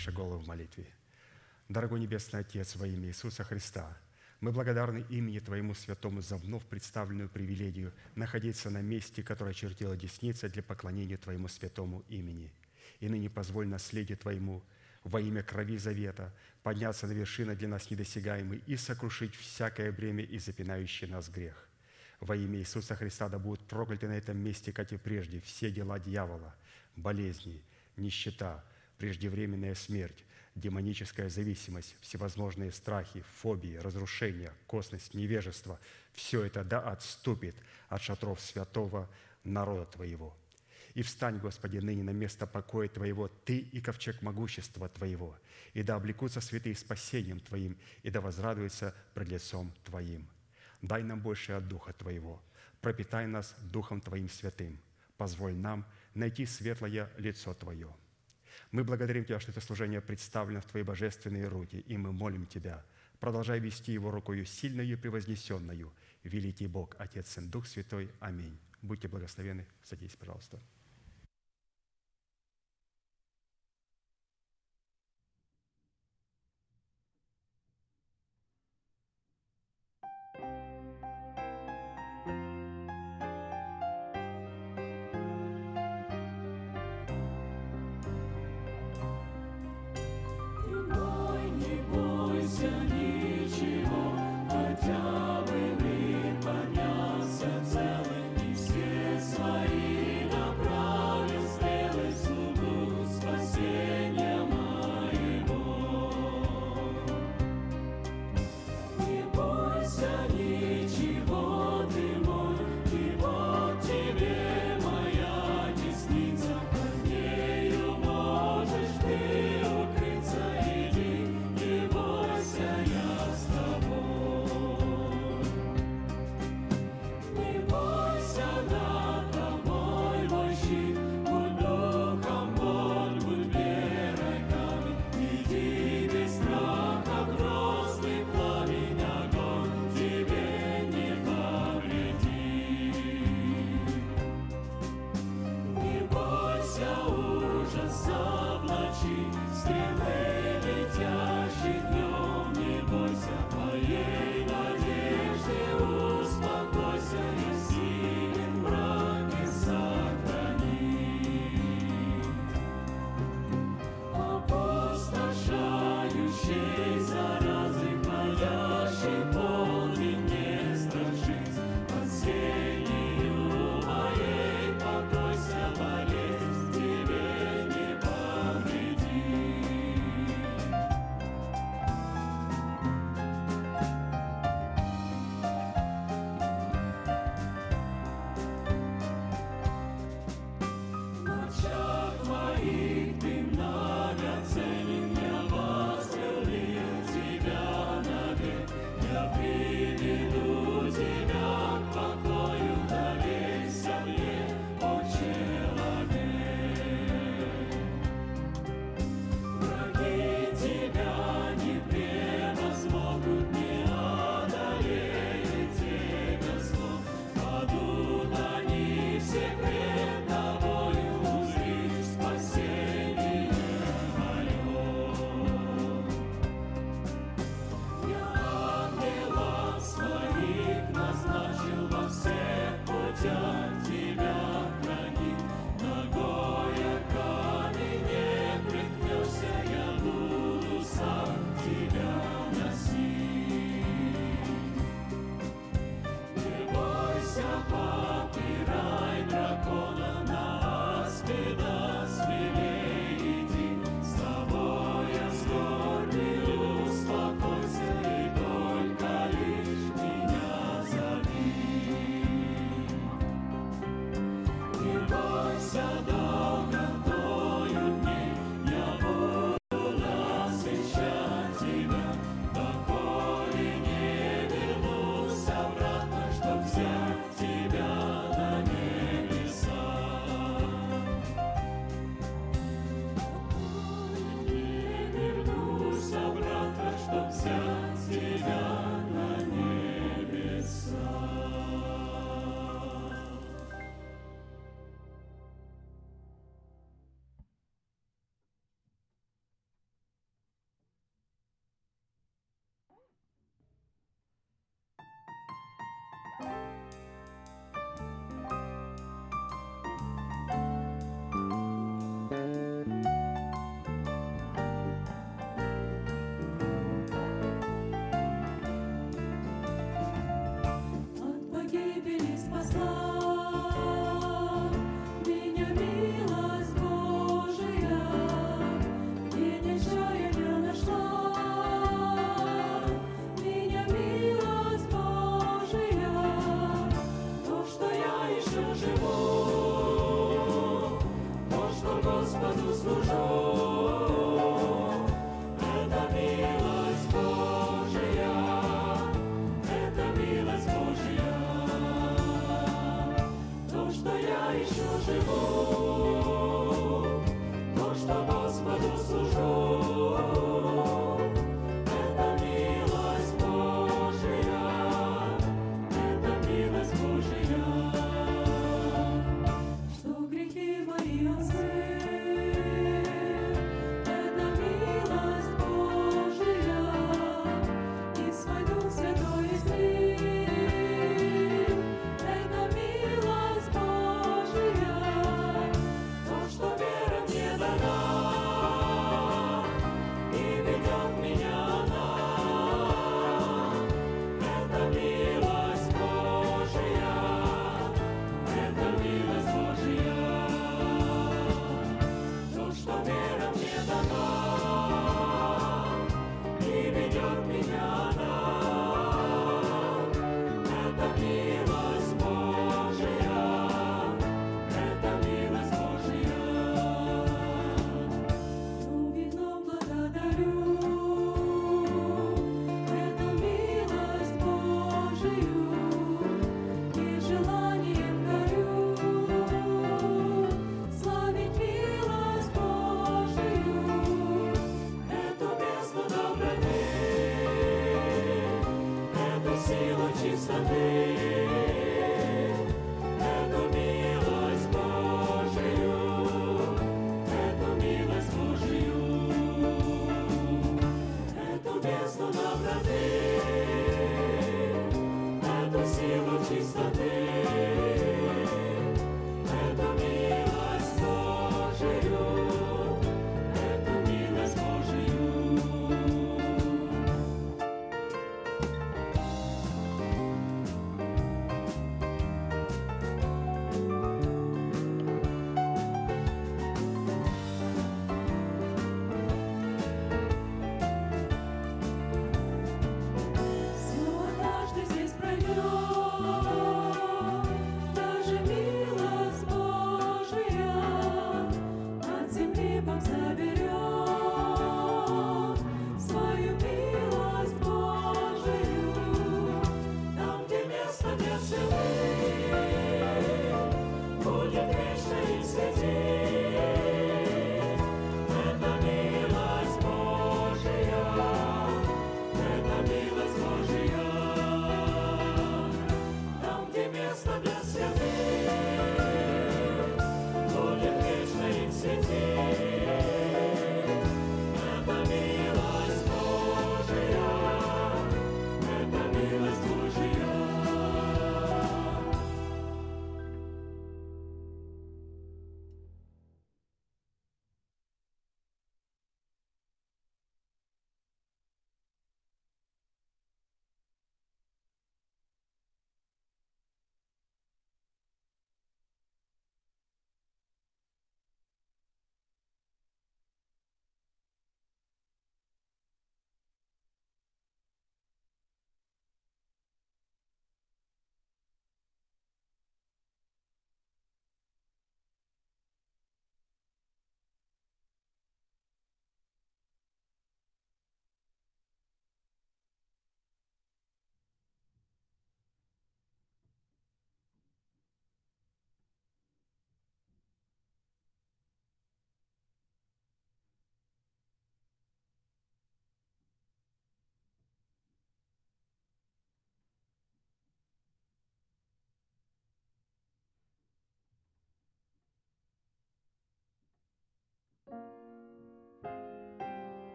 Наши головы в молитве. Дорогой Небесный Отец, во имя Иисуса Христа, мы благодарны имени Твоему Святому за вновь представленную привилегию находиться на месте, которое чертила десница для поклонения Твоему Святому имени. И ныне позволь наследие Твоему во имя крови завета подняться на вершины для нас недосягаемой и сокрушить всякое бремя и запинающий нас грех. Во имя Иисуса Христа да будут прокляты на этом месте, как и прежде, все дела дьявола, болезни, нищета – преждевременная смерть, демоническая зависимость, всевозможные страхи, фобии, разрушения, косность, невежество – все это да отступит от шатров святого народа Твоего. И встань, Господи, ныне на место покоя Твоего, Ты и ковчег могущества Твоего, и да облекутся святые спасением Твоим, и да возрадуются пред лицом Твоим. Дай нам больше от Духа Твоего, пропитай нас Духом Твоим святым, позволь нам найти светлое лицо Твое – мы благодарим Тебя, что это служение представлено в Твои божественные руки, и мы молим Тебя, продолжай вести его рукою сильною и превознесенную. Великий Бог, Отец, Сын, Дух Святой. Аминь. Будьте благословены. Садитесь, пожалуйста.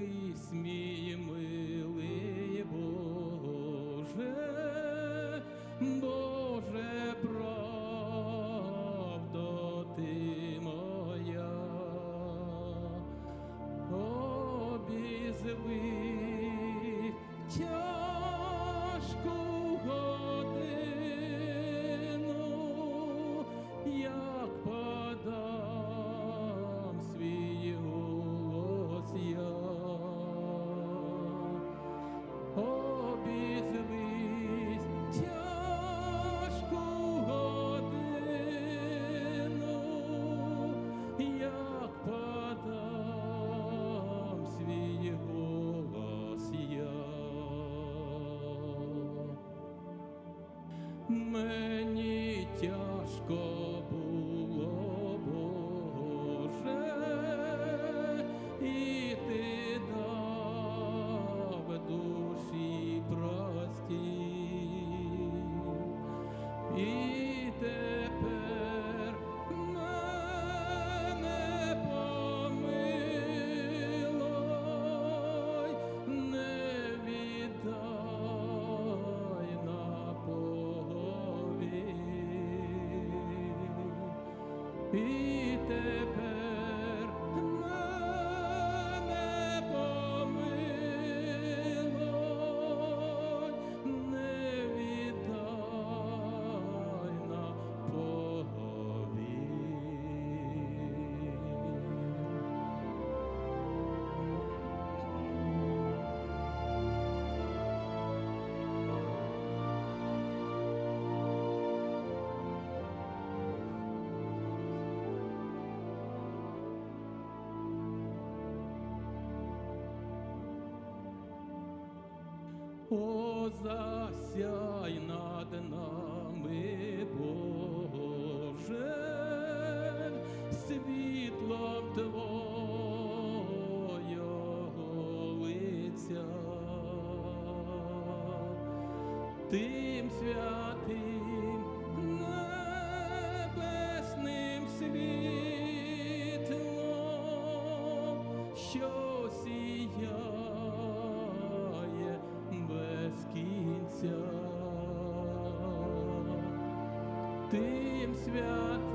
with me. О, засяй над нами, Боже, світлом Твого лиця, тим святим небесним світлом, що Ты им свят.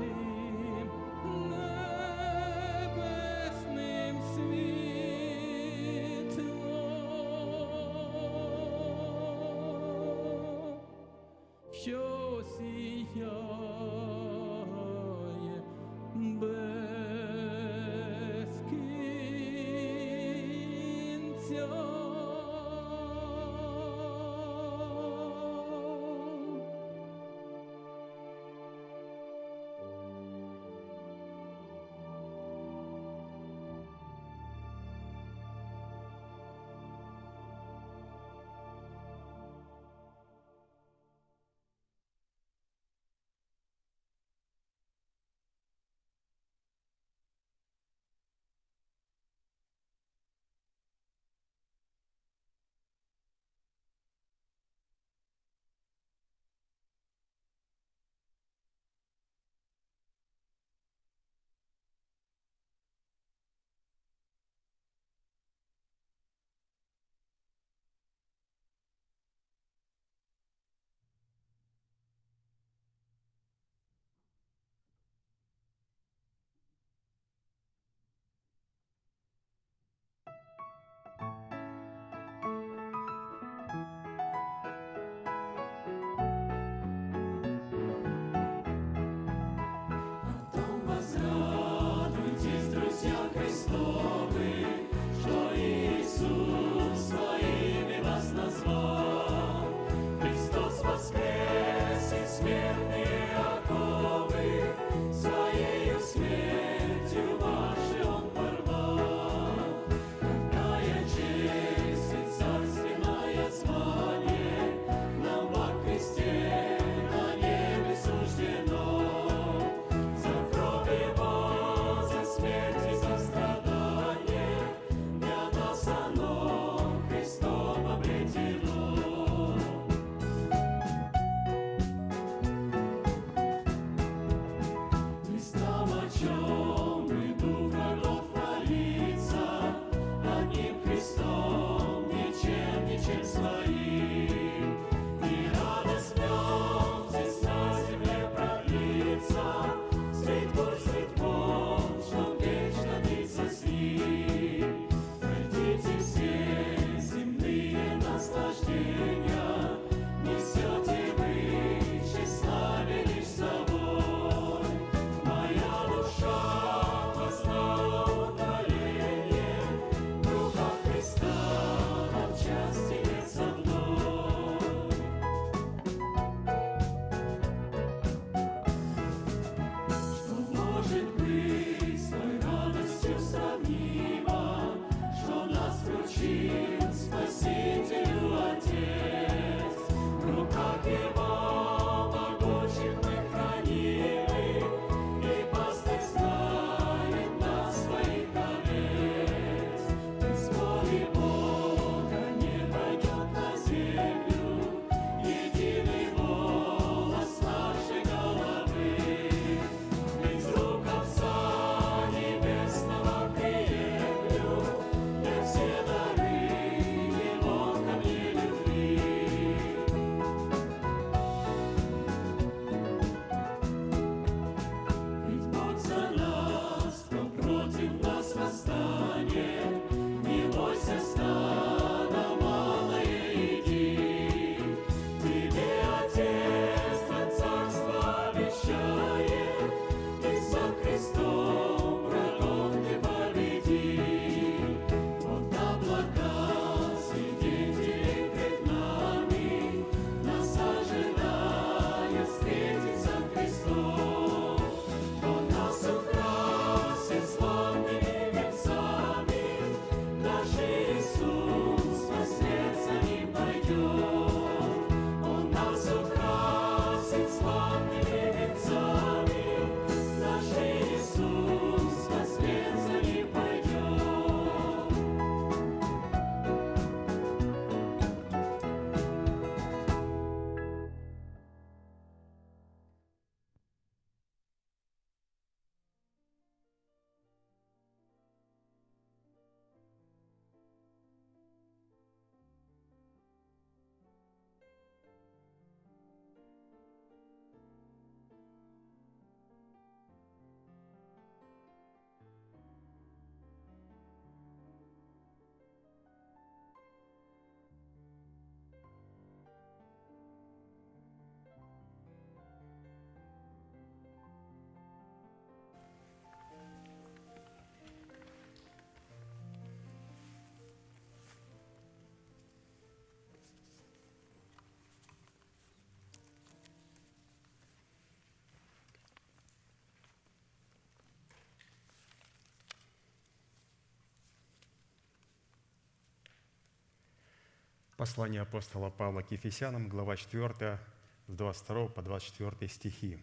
Послание апостола Павла к Ефесянам, глава 4, с 22 по 24 стихи.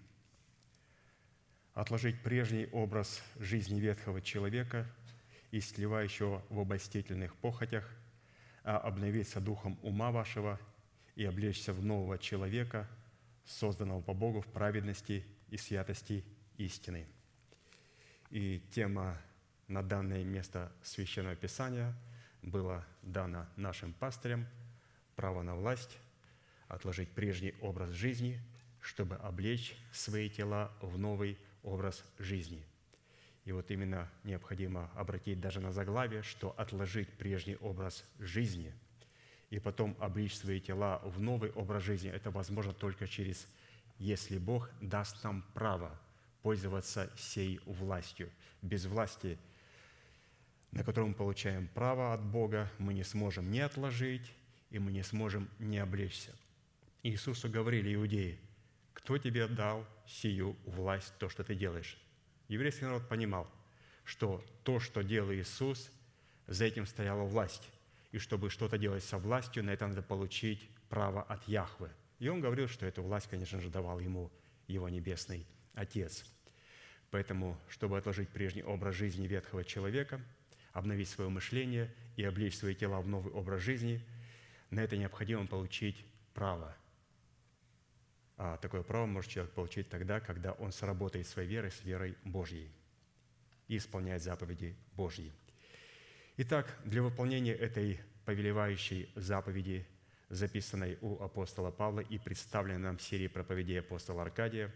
«Отложить прежний образ жизни ветхого человека, истлевающего в обольстительных похотях, а обновиться духом ума вашего и облечься в нового человека, созданного по Богу в праведности и святости истины». И тема на данное место Священного Писания была дана нашим пастырям право на власть, отложить прежний образ жизни, чтобы облечь свои тела в новый образ жизни. И вот именно необходимо обратить даже на заглавие, что отложить прежний образ жизни и потом облечь свои тела в новый образ жизни, это возможно только через, если Бог даст нам право пользоваться сей властью. Без власти, на которую мы получаем право от Бога, мы не сможем не отложить, и мы не сможем не облечься. Иисусу говорили иудеи, кто тебе дал сию власть, то, что ты делаешь? Еврейский народ понимал, что то, что делал Иисус, за этим стояла власть. И чтобы что-то делать со властью, на это надо получить право от Яхвы. И он говорил, что эту власть, конечно же, давал ему его небесный Отец. Поэтому, чтобы отложить прежний образ жизни ветхого человека, обновить свое мышление и облечь свои тела в новый образ жизни, на это необходимо получить право. А такое право может человек получить тогда, когда он сработает своей верой с верой Божьей и исполняет заповеди Божьи. Итак, для выполнения этой повелевающей заповеди, записанной у апостола Павла и представленной нам в серии проповедей апостола Аркадия,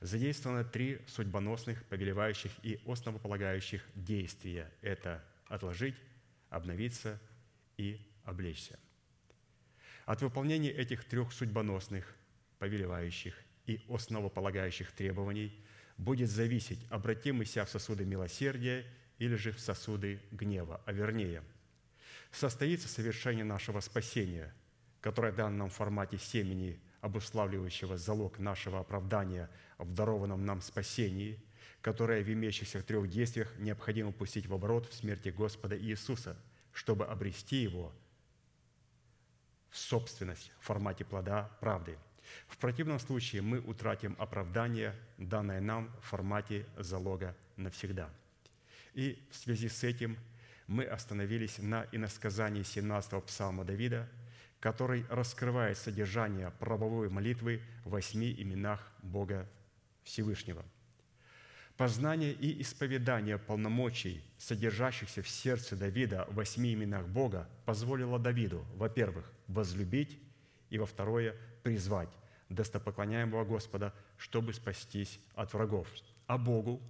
задействовано три судьбоносных, повелевающих и основополагающих действия. Это отложить, обновиться и облечься. От выполнения этих трех судьбоносных, повелевающих и основополагающих требований будет зависеть, обратим мы себя в сосуды милосердия или же в сосуды гнева, а вернее, состоится совершение нашего спасения, которое в данном формате семени, обуславливающего залог нашего оправдания в дарованном нам спасении, которое в имеющихся трех действиях необходимо пустить в оборот в смерти Господа Иисуса, чтобы обрести его – собственность в формате плода правды. В противном случае мы утратим оправдание, данное нам в формате залога навсегда. И в связи с этим мы остановились на иносказании 17-го псалма Давида, который раскрывает содержание правовой молитвы в восьми именах Бога Всевышнего – Познание и исповедание полномочий, содержащихся в сердце Давида в восьми именах Бога, позволило Давиду, во-первых, возлюбить, и, во-второе, призвать достопоклоняемого Господа, чтобы спастись от врагов. А Богу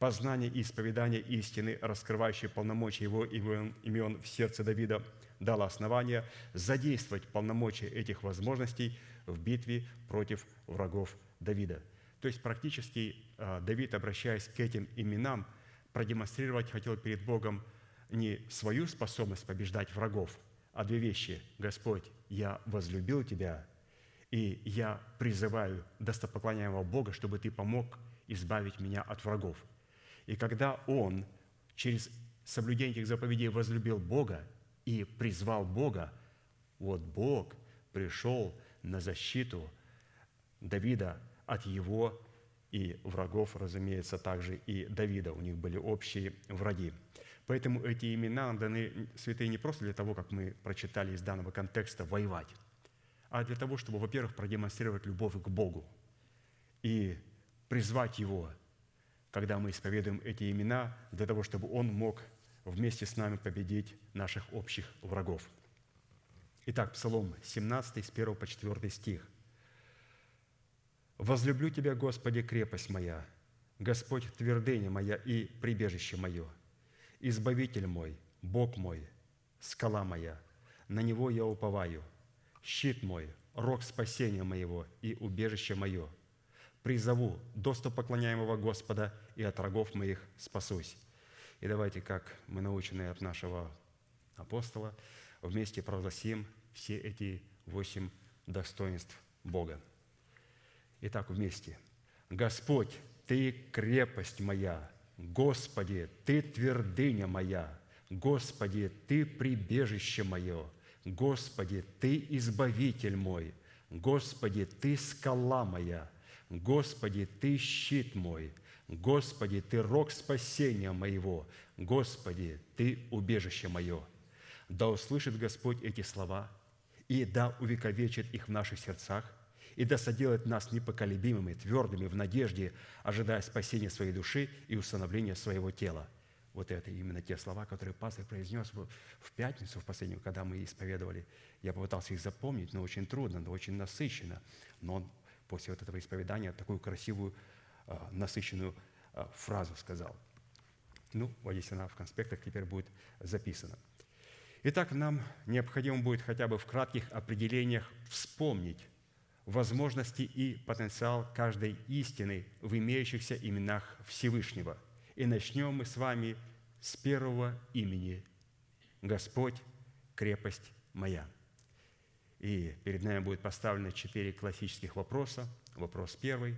познание и исповедание истины, раскрывающие полномочия Его имен в сердце Давида, дало основание задействовать полномочия этих возможностей в битве против врагов Давида – то есть практически а, Давид, обращаясь к этим именам, продемонстрировать хотел перед Богом не свою способность побеждать врагов, а две вещи. Господь, я возлюбил Тебя, и я призываю достопоклоняемого Бога, чтобы Ты помог избавить меня от врагов. И когда он через соблюдение этих заповедей возлюбил Бога и призвал Бога, вот Бог пришел на защиту Давида от его и врагов, разумеется, также и Давида. У них были общие враги. Поэтому эти имена даны святые не просто для того, как мы прочитали из данного контекста, воевать, а для того, чтобы, во-первых, продемонстрировать любовь к Богу и призвать Его, когда мы исповедуем эти имена, для того, чтобы Он мог вместе с нами победить наших общих врагов. Итак, Псалом 17, с 1 по 4 стих. Возлюблю Тебя, Господи, крепость моя, Господь, твердыня моя и прибежище мое, Избавитель мой, Бог мой, скала моя, на Него я уповаю, щит мой, рог спасения моего и убежище мое. Призову достопоклоняемого Господа, и от врагов моих спасусь. И давайте, как мы научены от нашего апостола, вместе провозгласим все эти восемь достоинств Бога. Итак, вместе. Господь, Ты крепость моя, Господи, Ты твердыня моя, Господи, Ты прибежище мое, Господи, Ты избавитель мой, Господи, Ты скала моя, Господи, Ты щит мой, Господи, Ты рог спасения моего, Господи, Ты убежище мое. Да услышит Господь эти слова, и да увековечит их в наших сердцах, и да соделает нас непоколебимыми, твердыми в надежде, ожидая спасения своей души и установления своего тела. Вот это именно те слова, которые пастор произнес в пятницу, в последнюю, когда мы исповедовали. Я попытался их запомнить, но очень трудно, но очень насыщенно. Но он после вот этого исповедания такую красивую, а, насыщенную а, фразу сказал. Ну, вот здесь она в конспектах теперь будет записана. Итак, нам необходимо будет хотя бы в кратких определениях вспомнить, возможности и потенциал каждой истины в имеющихся именах Всевышнего. И начнем мы с вами с первого имени «Господь, крепость моя». И перед нами будет поставлено четыре классических вопроса. Вопрос первый.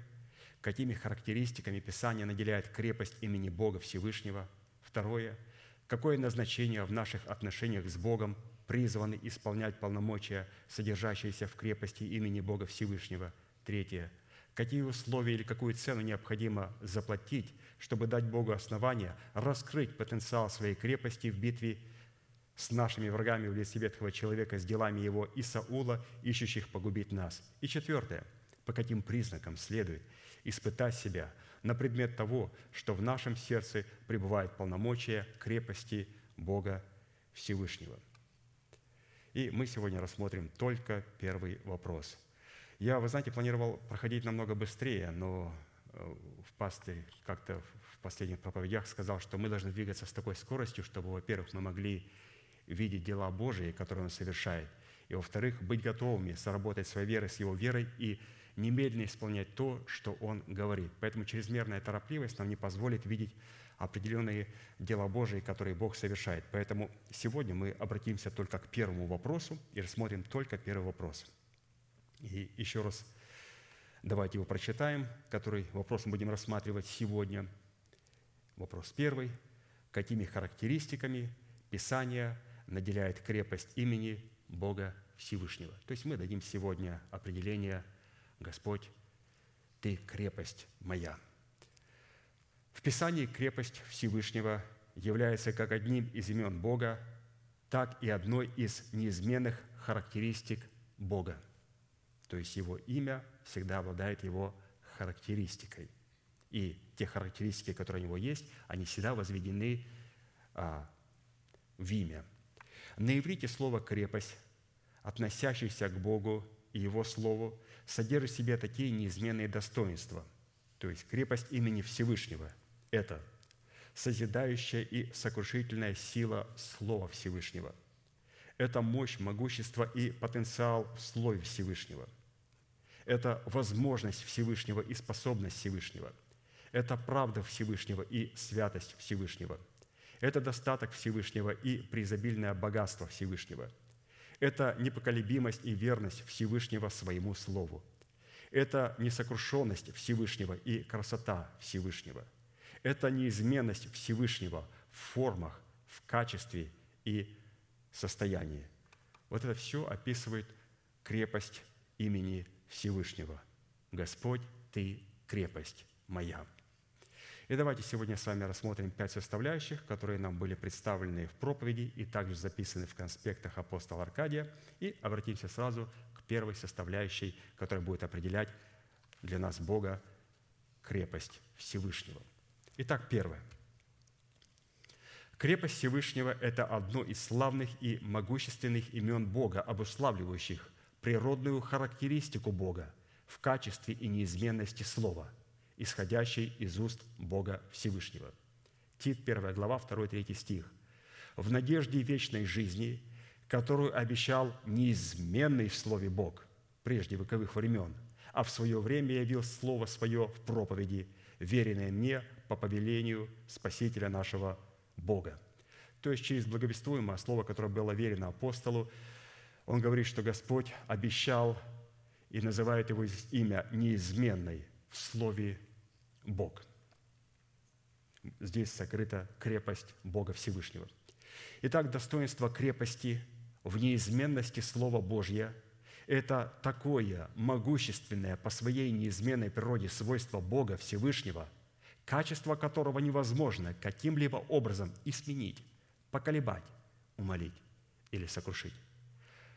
Какими характеристиками Писание наделяет крепость имени Бога Всевышнего? Второе. Какое назначение в наших отношениях с Богом призваны исполнять полномочия, содержащиеся в крепости имени Бога Всевышнего. Третье. Какие условия или какую цену необходимо заплатить, чтобы дать Богу основания раскрыть потенциал своей крепости в битве с нашими врагами в лице ветхого человека, с делами его и Саула, ищущих погубить нас. И четвертое. По каким признакам следует испытать себя на предмет того, что в нашем сердце пребывает полномочия крепости Бога Всевышнего. И мы сегодня рассмотрим только первый вопрос. Я, вы знаете, планировал проходить намного быстрее, но э, в пастырь как-то в последних проповедях сказал, что мы должны двигаться с такой скоростью, чтобы, во-первых, мы могли видеть дела Божии, которые Он совершает, и, во-вторых, быть готовыми соработать своей верой с Его верой и немедленно исполнять то, что Он говорит. Поэтому чрезмерная торопливость нам не позволит видеть определенные дела Божии, которые Бог совершает. Поэтому сегодня мы обратимся только к первому вопросу и рассмотрим только первый вопрос. И еще раз давайте его прочитаем, который вопрос мы будем рассматривать сегодня. Вопрос первый. Какими характеристиками Писание наделяет крепость имени Бога Всевышнего? То есть мы дадим сегодня определение «Господь, Ты крепость моя». В Писании крепость Всевышнего является как одним из имен Бога, так и одной из неизменных характеристик Бога. То есть Его имя всегда обладает Его характеристикой. И те характеристики, которые у Него есть, они всегда возведены а, в имя. На иврите слово «крепость», относящееся к Богу и Его Слову, содержит в себе такие неизменные достоинства. То есть крепость имени Всевышнего – это созидающая и сокрушительная сила Слова Всевышнего. Это мощь, могущество и потенциал в Слове Всевышнего. Это возможность Всевышнего и способность Всевышнего. Это правда Всевышнего и святость Всевышнего. Это достаток Всевышнего и преизобильное богатство Всевышнего. Это непоколебимость и верность Всевышнего своему Слову. Это несокрушенность Всевышнего и красота Всевышнего – это неизменность Всевышнего в формах, в качестве и состоянии. Вот это все описывает крепость имени Всевышнего. Господь, Ты крепость моя. И давайте сегодня с вами рассмотрим пять составляющих, которые нам были представлены в проповеди и также записаны в конспектах апостола Аркадия, и обратимся сразу к первой составляющей, которая будет определять для нас Бога крепость Всевышнего – Итак, первое. Крепость Всевышнего – это одно из славных и могущественных имен Бога, обуславливающих природную характеристику Бога в качестве и неизменности Слова, исходящей из уст Бога Всевышнего. Тит, 1 глава, 2-3 стих. «В надежде вечной жизни, которую обещал неизменный в Слове Бог прежде вековых времен, а в свое время явил Слово Свое в проповеди, веренное мне по повелению Спасителя нашего Бога. То есть через благовествуемое слово, которое было верено апостолу, он говорит, что Господь обещал и называет его имя неизменной в слове Бог. Здесь сокрыта крепость Бога Всевышнего. Итак, достоинство крепости в неизменности Слова Божье – это такое могущественное по своей неизменной природе свойство Бога Всевышнего, качество которого невозможно каким-либо образом изменить, поколебать, умолить или сокрушить.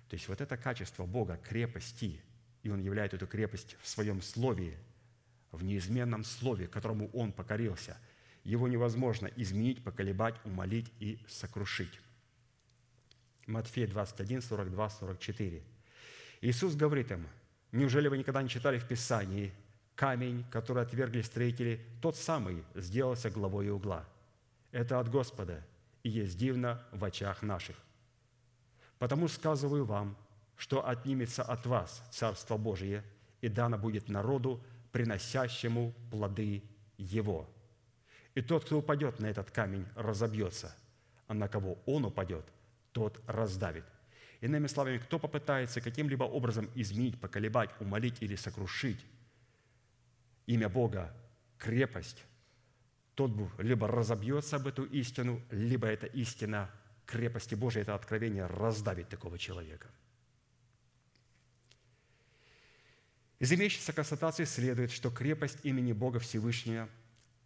То есть вот это качество Бога крепости, и Он являет эту крепость в Своем Слове, в неизменном Слове, которому Он покорился. Его невозможно изменить, поколебать, умолить и сокрушить. Матфея 21, 42, 44. Иисус говорит им, неужели вы никогда не читали в Писании, камень, который отвергли строители, тот самый сделался главой угла. Это от Господа, и есть дивно в очах наших. Потому сказываю вам, что отнимется от вас Царство Божие, и дано будет народу, приносящему плоды Его. И тот, кто упадет на этот камень, разобьется, а на кого он упадет, тот раздавит. Иными словами, кто попытается каким-либо образом изменить, поколебать, умолить или сокрушить имя Бога, крепость, тот либо разобьется об эту истину, либо эта истина крепости Божией, это откровение раздавит такого человека. Из имеющейся констатации следует, что крепость имени Бога Всевышнего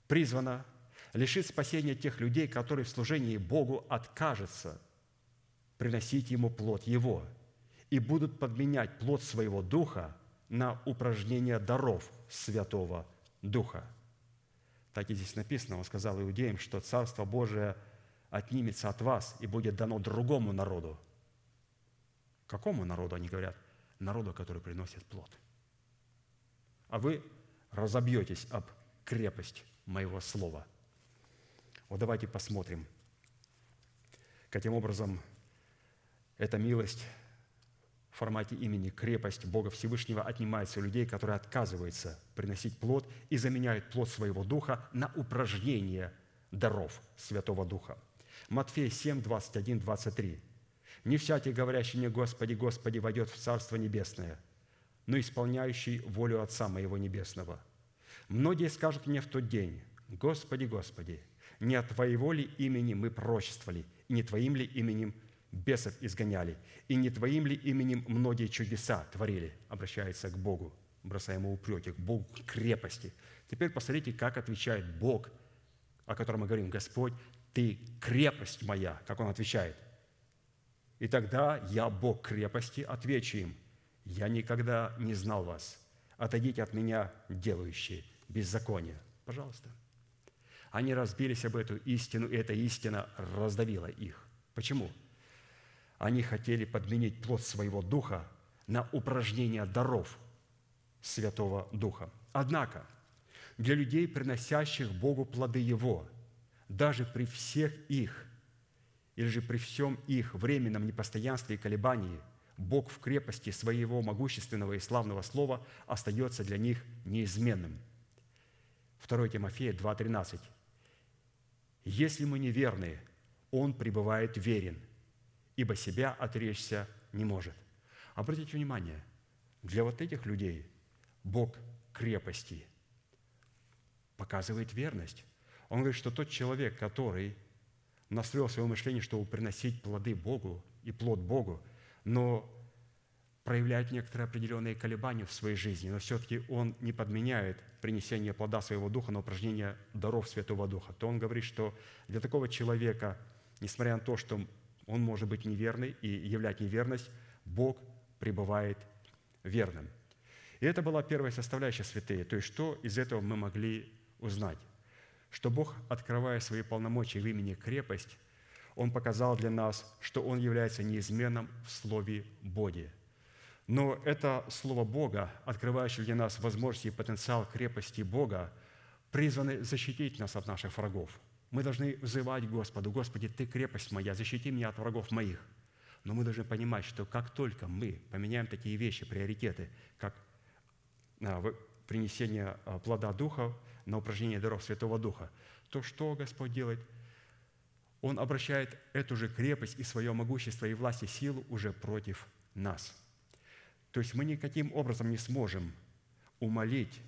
призвана лишить спасения тех людей, которые в служении Богу откажутся приносить Ему плод Его и будут подменять плод своего Духа на упражнение даров Святого Духа. Так и здесь написано, он сказал иудеям, что Царство Божие – отнимется от вас и будет дано другому народу. Какому народу, они говорят? Народу, который приносит плод. А вы разобьетесь об крепость моего слова. Вот давайте посмотрим, каким образом эта милость в формате имени крепость Бога Всевышнего отнимается у людей, которые отказываются приносить плод и заменяют плод своего духа на упражнение даров Святого Духа – Матфея 7, 21, 23. «Не всякий, говорящий мне, Господи, Господи, войдет в Царство Небесное, но исполняющий волю Отца Моего Небесного. Многие скажут мне в тот день, Господи, Господи, не от Твоего ли имени мы пророчествовали, и не Твоим ли именем бесов изгоняли, и не Твоим ли именем многие чудеса творили?» Обращается к Богу, бросая ему упреки, к Богу крепости. Теперь посмотрите, как отвечает Бог, о котором мы говорим, Господь, ты крепость моя, как он отвечает. И тогда я, Бог крепости, отвечу им, я никогда не знал вас. Отойдите от меня, делающие беззаконие. Пожалуйста. Они разбились об эту истину, и эта истина раздавила их. Почему? Они хотели подменить плод своего духа на упражнение даров Святого Духа. Однако, для людей, приносящих Богу плоды Его – даже при всех их, или же при всем их временном непостоянстве и колебании, Бог в крепости своего могущественного и славного слова остается для них неизменным. 2 Тимофея 2,13. «Если мы неверны, Он пребывает верен, ибо себя отречься не может». Обратите внимание, для вот этих людей Бог крепости показывает верность. Он говорит, что тот человек, который настроил свое мышление, чтобы приносить плоды Богу и плод Богу, но проявляет некоторые определенные колебания в своей жизни, но все-таки он не подменяет принесение плода своего духа на упражнение даров Святого Духа, то он говорит, что для такого человека, несмотря на то, что он может быть неверный и являть неверность, Бог пребывает верным. И это была первая составляющая святые. То есть что из этого мы могли узнать? что Бог, открывая свои полномочия в имени крепость, Он показал для нас, что Он является неизменным в Слове Боге. Но это Слово Бога, открывающее для нас возможности и потенциал крепости Бога, призваны защитить нас от наших врагов. Мы должны взывать Господу, «Господи, Ты крепость моя, защити меня от врагов моих». Но мы должны понимать, что как только мы поменяем такие вещи, приоритеты, как а, принесение а, плода Духа, на упражнение даров Святого Духа, то что Господь делает? Он обращает эту же крепость и свое могущество и власть и силу уже против нас. То есть мы никаким образом не сможем умолить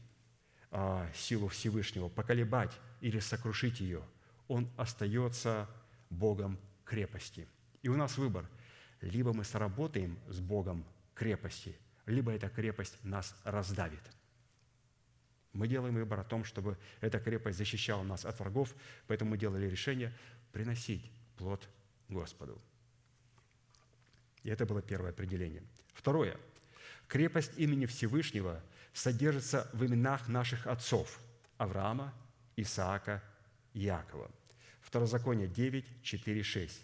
а, силу Всевышнего, поколебать или сокрушить ее. Он остается Богом крепости. И у нас выбор – либо мы сработаем с Богом крепости, либо эта крепость нас раздавит. Мы делаем выбор о том, чтобы эта крепость защищала нас от врагов, поэтому мы делали решение приносить плод Господу. И это было первое определение. Второе. Крепость имени Всевышнего содержится в именах наших отцов – Авраама, Исаака, Иакова. Второзаконие 9, 4, 6.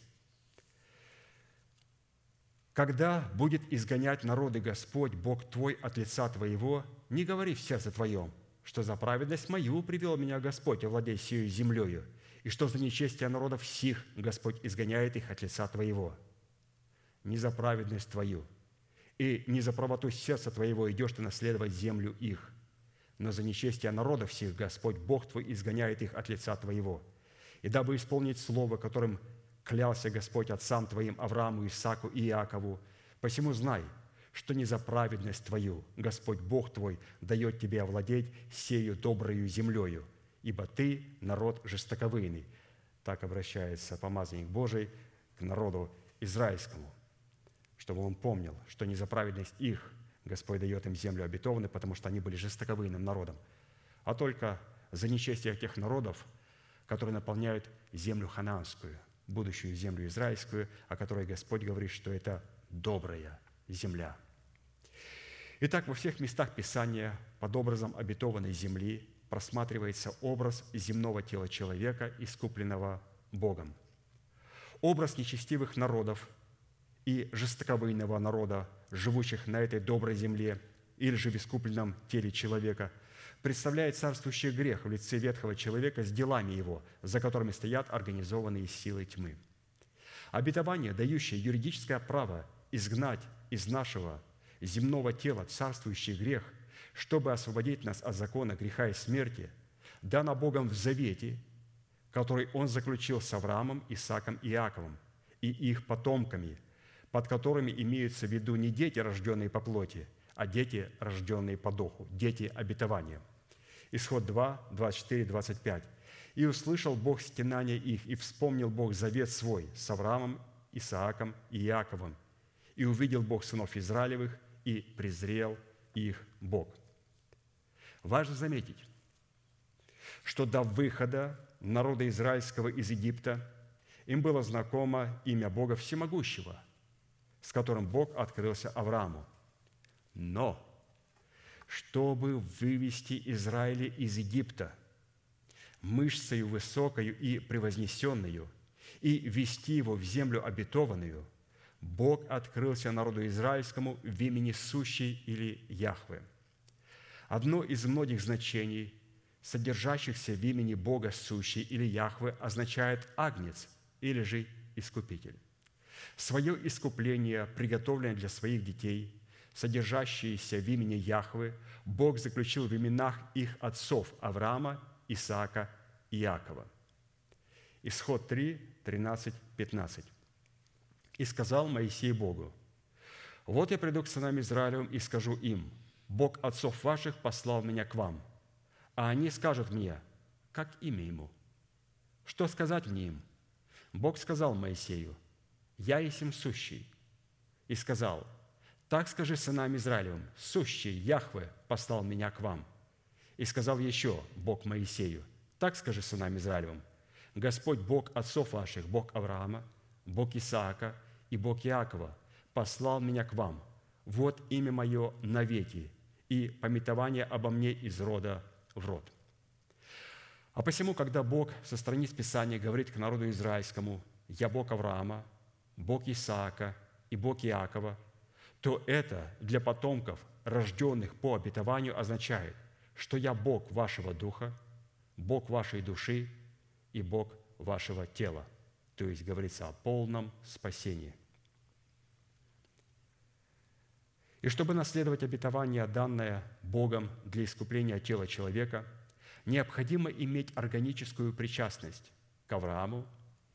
«Когда будет изгонять народы Господь, Бог твой, от лица твоего, не говори в сердце твоем, что за праведность мою привел меня Господь, овладей сию землею, и что за нечестие народов сих Господь изгоняет их от лица твоего. Не за праведность твою, и не за правоту сердца твоего идешь ты наследовать землю их, но за нечестие народов сих Господь Бог твой изгоняет их от лица твоего. И дабы исполнить слово, которым клялся Господь отцам твоим Аврааму, Исааку и Иакову, посему знай, что не за праведность твою Господь Бог твой дает тебе овладеть сею доброю землею, ибо ты народ жестоковыйный». Так обращается помазанник Божий к народу израильскому, чтобы он помнил, что не за праведность их Господь дает им землю обетованную, потому что они были жестоковыйным народом, а только за нечестие тех народов, которые наполняют землю ханаанскую, будущую землю израильскую, о которой Господь говорит, что это добрая земля. Итак, во всех местах Писания под образом обетованной земли просматривается образ земного тела человека, искупленного Богом. Образ нечестивых народов и жестоковыйного народа, живущих на этой доброй земле или же в искупленном теле человека, представляет царствующий грех в лице ветхого человека с делами его, за которыми стоят организованные силы тьмы. Обетование, дающее юридическое право изгнать из нашего земного тела царствующий грех, чтобы освободить нас от закона греха и смерти, дано Богом в завете, который Он заключил с Авраамом, Исааком и Иаковом и их потомками, под которыми имеются в виду не дети, рожденные по плоти, а дети, рожденные по духу, дети обетования. Исход 2, 24, 25. «И услышал Бог стенания их, и вспомнил Бог завет свой с Авраамом, Исааком и Иаковом, и увидел Бог сынов Израилевых, и презрел их Бог». Важно заметить, что до выхода народа израильского из Египта им было знакомо имя Бога Всемогущего, с которым Бог открылся Аврааму. Но, чтобы вывести Израиля из Египта мышцею высокою и превознесенную и вести его в землю обетованную, Бог открылся народу израильскому в имени Сущий или Яхве – Одно из многих значений, содержащихся в имени Бога сущий или Яхве, означает «агнец» или же «искупитель». Свое искупление, приготовленное для своих детей, содержащееся в имени Яхвы, Бог заключил в именах их отцов Авраама, Исаака и Иакова. Исход 3, 13, 15. «И сказал Моисей Богу, «Вот я приду к сынам Израилевым и скажу им – Бог отцов ваших послал меня к вам, а они скажут мне, как имя ему? Что сказать мне им? Бог сказал Моисею, «Я есть им сущий». И сказал, «Так скажи сынам Израилевым, сущий Яхве послал меня к вам». И сказал еще Бог Моисею, «Так скажи сынам Израилевым, Господь Бог отцов ваших, Бог Авраама, Бог Исаака и Бог Иакова, послал меня к вам. Вот имя мое навеки, и пометование обо мне из рода в род». А посему, когда Бог со страниц Писания говорит к народу израильскому «Я Бог Авраама, Бог Исаака и Бог Иакова», то это для потомков, рожденных по обетованию, означает, что я Бог вашего духа, Бог вашей души и Бог вашего тела. То есть говорится о полном спасении. И чтобы наследовать обетование, данное Богом для искупления тела человека, необходимо иметь органическую причастность к Аврааму,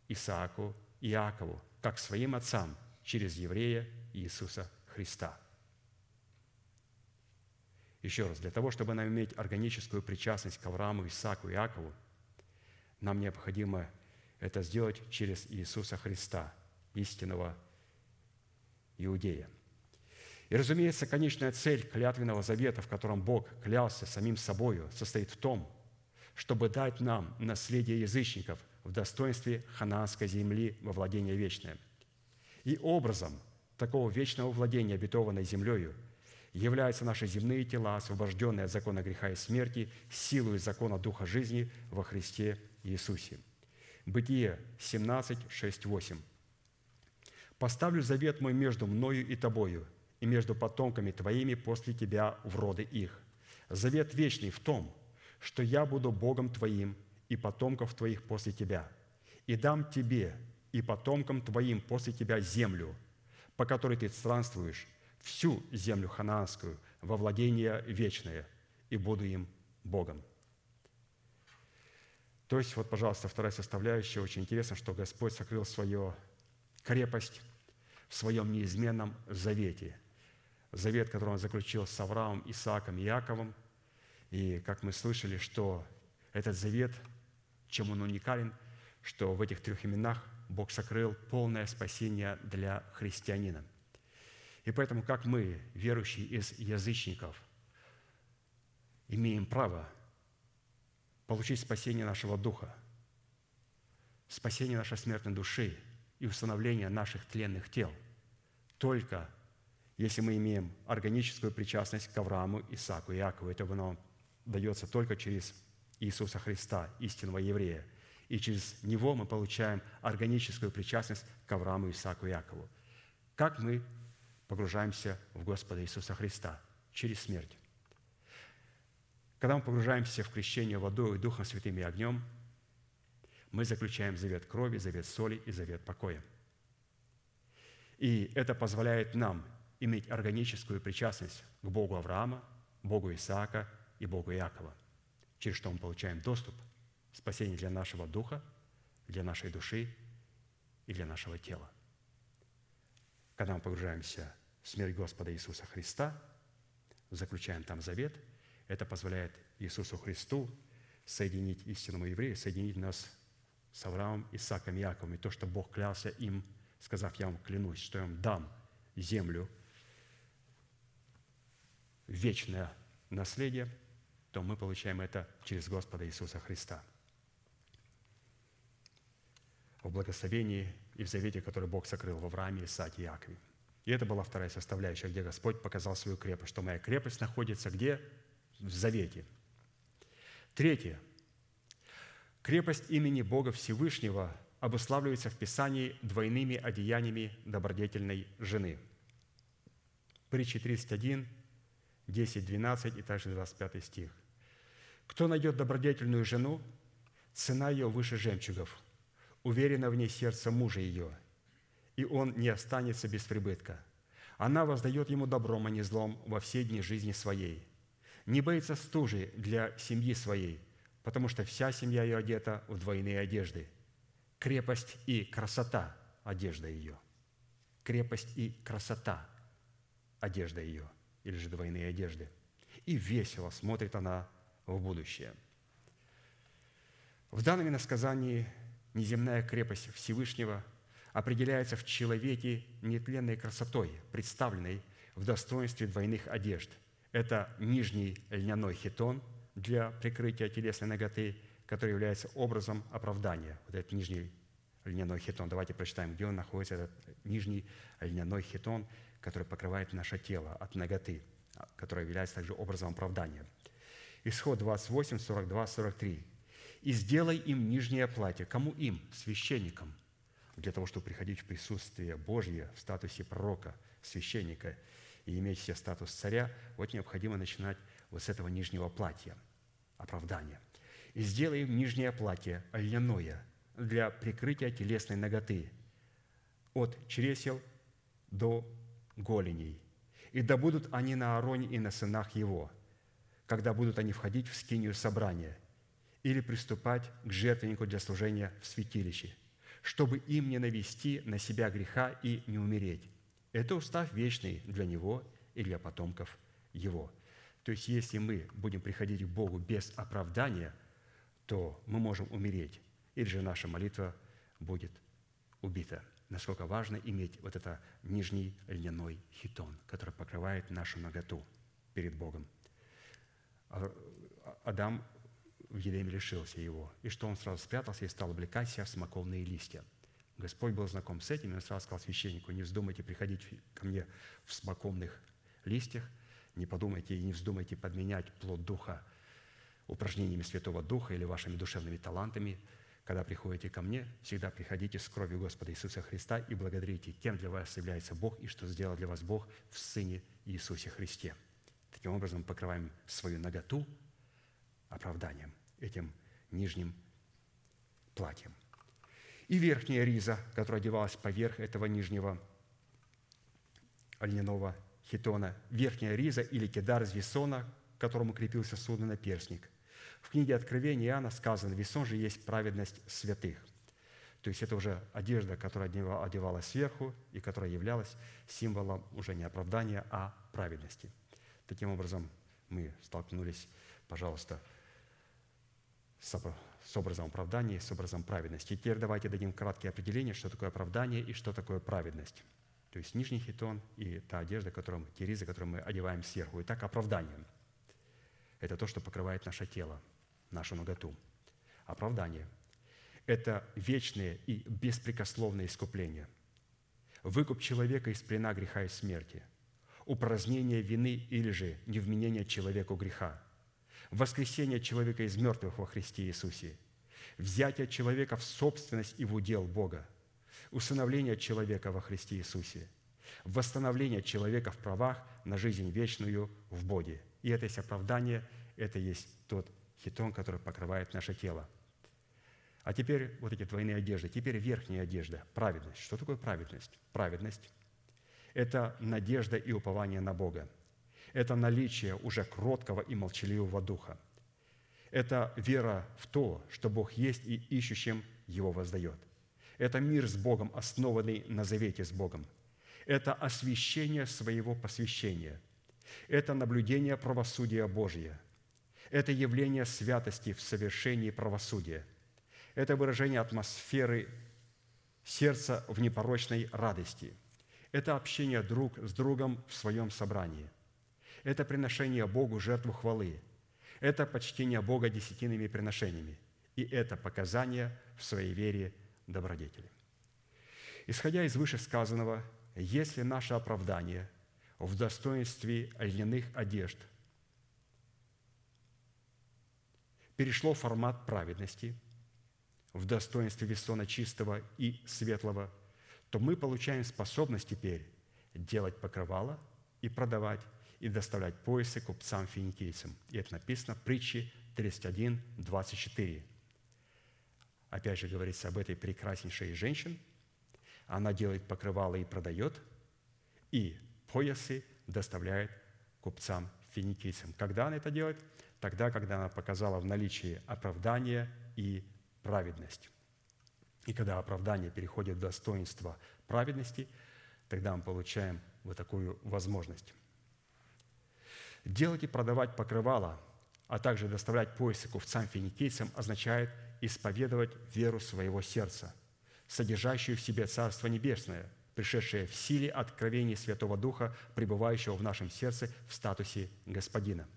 Исааку и Иакову, как своим отцам через еврея Иисуса Христа. Еще раз, для того, чтобы нам иметь органическую причастность к Аврааму, Исааку и Иакову, нам необходимо это сделать через Иисуса Христа, истинного Иудея. И, разумеется, конечная цель клятвенного завета, в котором Бог клялся самим собою, состоит в том, чтобы дать нам наследие язычников в достоинстве ханаанской земли во владение вечное. И образом такого вечного владения обетованной землею являются наши земные тела, освобожденные от закона греха и смерти, силой закона Духа жизни во Христе Иисусе. Бытие 17, 6, 8. «Поставлю завет мой между мною и тобою, и между потомками твоими после тебя в роды их. Завет вечный в том, что я буду Богом твоим и потомков твоих после тебя, и дам тебе и потомкам твоим после тебя землю, по которой ты странствуешь, всю землю ханаанскую, во владение вечное, и буду им Богом». То есть, вот, пожалуйста, вторая составляющая. Очень интересно, что Господь сокрыл свою крепость в своем неизменном завете. Завет, который Он заключил с Авраамом, Исааком и Яковом. И, как мы слышали, что этот завет, чем он уникален, что в этих трех именах Бог сокрыл полное спасение для христианина. И поэтому, как мы, верующие из язычников, имеем право получить спасение нашего духа, спасение нашей смертной души и установление наших тленных тел, только если мы имеем органическую причастность к Аврааму, Исааку и Иакову. Это нам дается только через Иисуса Христа, истинного еврея. И через Него мы получаем органическую причастность к Аврааму, Исааку и Иакову. Как мы погружаемся в Господа Иисуса Христа? Через смерть. Когда мы погружаемся в крещение водой, Духом Святым и огнем, мы заключаем завет крови, завет соли и завет покоя. И это позволяет нам иметь органическую причастность к Богу Авраама, Богу Исаака и Богу Иакова, через что мы получаем доступ, спасение для нашего духа, для нашей души и для нашего тела. Когда мы погружаемся в смерть Господа Иисуса Христа, заключаем там завет – это позволяет Иисусу Христу соединить истинному еврею, соединить нас с Авраамом, Исааком, Яковом. И то, что Бог клялся им, сказав, я вам клянусь, что я вам дам землю, вечное наследие, то мы получаем это через Господа Иисуса Христа. В благословении и в завете, который Бог сокрыл в Аврааме, Исааке и Якове. И это была вторая составляющая, где Господь показал свою крепость, что моя крепость находится где? в завете. Третье. Крепость имени Бога Всевышнего обуславливается в Писании двойными одеяниями добродетельной жены. Притча 31, 10, 12 и также 25 стих. «Кто найдет добродетельную жену, цена ее выше жемчугов, уверенно в ней сердце мужа ее, и он не останется без прибытка. Она воздает ему добром, а не злом во все дни жизни своей не боится стужи для семьи своей, потому что вся семья ее одета в двойные одежды. Крепость и красота – одежда ее. Крепость и красота – одежда ее, или же двойные одежды. И весело смотрит она в будущее. В данном иносказании неземная крепость Всевышнего определяется в человеке нетленной красотой, представленной в достоинстве двойных одежд – это нижний льняной хитон для прикрытия телесной ноготы, который является образом оправдания. Вот этот нижний льняной хитон. Давайте прочитаем, где он находится, этот нижний льняной хитон, который покрывает наше тело от ноготы, который является также образом оправдания. Исход 28, 42, 43. «И сделай им нижнее платье». Кому им? Священникам. Для того, чтобы приходить в присутствие Божье в статусе пророка, священника – и иметь себе статус царя, вот необходимо начинать вот с этого нижнего платья, оправдания. «И сделай им нижнее платье, льняное, для прикрытия телесной ноготы, от чресел до голеней. И да будут они на Аароне и на сынах его, когда будут они входить в скинию собрания или приступать к жертвеннику для служения в святилище, чтобы им не навести на себя греха и не умереть, это устав вечный для него и для потомков его. То есть, если мы будем приходить к Богу без оправдания, то мы можем умереть, или же наша молитва будет убита. насколько важно иметь вот это нижний льняной хитон, который покрывает нашу ноготу перед Богом. А- Адам в Едеме лишился его. И что он сразу спрятался и стал облекать себя в смоковные листья. Господь был знаком с этим, и он сразу сказал священнику, не вздумайте приходить ко мне в смоковных листьях, не подумайте и не вздумайте подменять плод Духа упражнениями Святого Духа или вашими душевными талантами. Когда приходите ко мне, всегда приходите с кровью Господа Иисуса Христа и благодарите, кем для вас является Бог и что сделал для вас Бог в Сыне Иисусе Христе. Таким образом, покрываем свою наготу оправданием, этим нижним платьем. И верхняя риза, которая одевалась поверх этого нижнего льняного хитона, верхняя риза или кедар весона, к которому крепился судно наперстник. В книге Откровения Иоанна сказано, весон же есть праведность святых. То есть это уже одежда, которая одевалась сверху и которая являлась символом уже не оправдания, а праведности. Таким образом, мы столкнулись, пожалуйста, с образом оправдания, с образом праведности. И теперь давайте дадим краткие определения, что такое оправдание и что такое праведность. То есть нижний хитон и та одежда, которым, те ризы, которую мы одеваем сверху. Итак, оправдание – это то, что покрывает наше тело, нашу ноготу. Оправдание – это вечное и беспрекословное искупление. Выкуп человека из плена греха и смерти. Упразднение вины или же невменение человеку греха – воскресение человека из мертвых во Христе Иисусе, взятие человека в собственность и в удел Бога, усыновление человека во Христе Иисусе, восстановление человека в правах на жизнь вечную в Боге. И это есть оправдание, это есть тот хитон, который покрывает наше тело. А теперь вот эти двойные одежды. Теперь верхняя одежда – праведность. Что такое праведность? Праведность – это надежда и упование на Бога – это наличие уже кроткого и молчаливого духа. Это вера в то, что Бог есть и ищущим Его воздает. Это мир с Богом, основанный на завете с Богом. Это освящение своего посвящения. Это наблюдение правосудия Божия. Это явление святости в совершении правосудия. Это выражение атмосферы сердца в непорочной радости. Это общение друг с другом в своем собрании – это приношение Богу жертву хвалы. Это почтение Бога десятинными приношениями. И это показание в своей вере добродетели. Исходя из вышесказанного, если наше оправдание в достоинстве льняных одежд перешло в формат праведности, в достоинстве весона чистого и светлого, то мы получаем способность теперь делать покрывало и продавать и доставлять поясы купцам финикийцам. И это написано в притче 31, 24. Опять же говорится об этой прекраснейшей женщине. Она делает покрывало и продает, и поясы доставляет купцам финикийцам. Когда она это делает? Тогда, когда она показала в наличии оправдание и праведность. И когда оправдание переходит в достоинство праведности, тогда мы получаем вот такую возможность. Делать и продавать покрывало, а также доставлять поясы купцам-финикийцам означает исповедовать веру своего сердца, содержащую в себе Царство Небесное, пришедшее в силе откровений Святого Духа, пребывающего в нашем сердце в статусе Господина.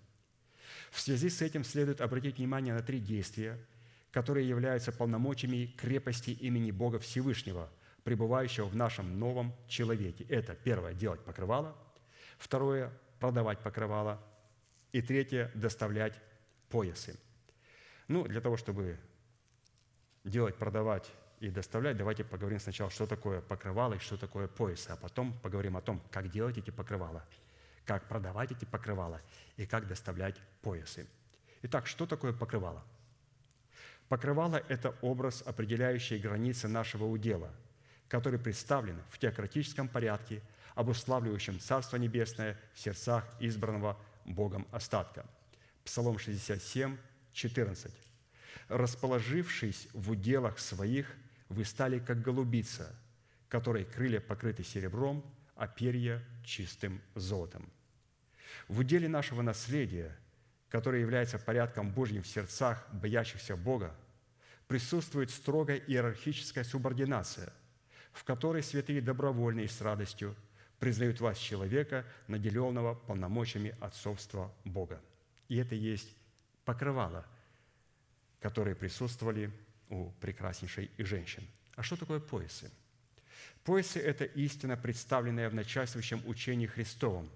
В связи с этим следует обратить внимание на три действия, которые являются полномочиями крепости имени Бога Всевышнего, пребывающего в нашем новом человеке. Это первое – делать покрывало, второе продавать покрывало, и третье – доставлять поясы. Ну, для того, чтобы делать, продавать и доставлять, давайте поговорим сначала, что такое покрывало и что такое поясы, а потом поговорим о том, как делать эти покрывала, как продавать эти покрывала и как доставлять поясы. Итак, что такое покрывало? Покрывало – это образ, определяющий границы нашего удела, который представлен в теократическом порядке – обуславливающим Царство Небесное в сердцах избранного Богом остатка. Псалом 67, 14. «Расположившись в уделах своих, вы стали, как голубица, которой крылья покрыты серебром, а перья – чистым золотом». В уделе нашего наследия, которое является порядком Божьим в сердцах боящихся Бога, присутствует строгая иерархическая субординация – в которой святые добровольно и с радостью признают вас человека, наделенного полномочиями отцовства Бога. И это есть покрывало, которые присутствовали у прекраснейшей и женщин. А что такое поясы? Поясы – это истина, представленная в начальствующем учении Христовом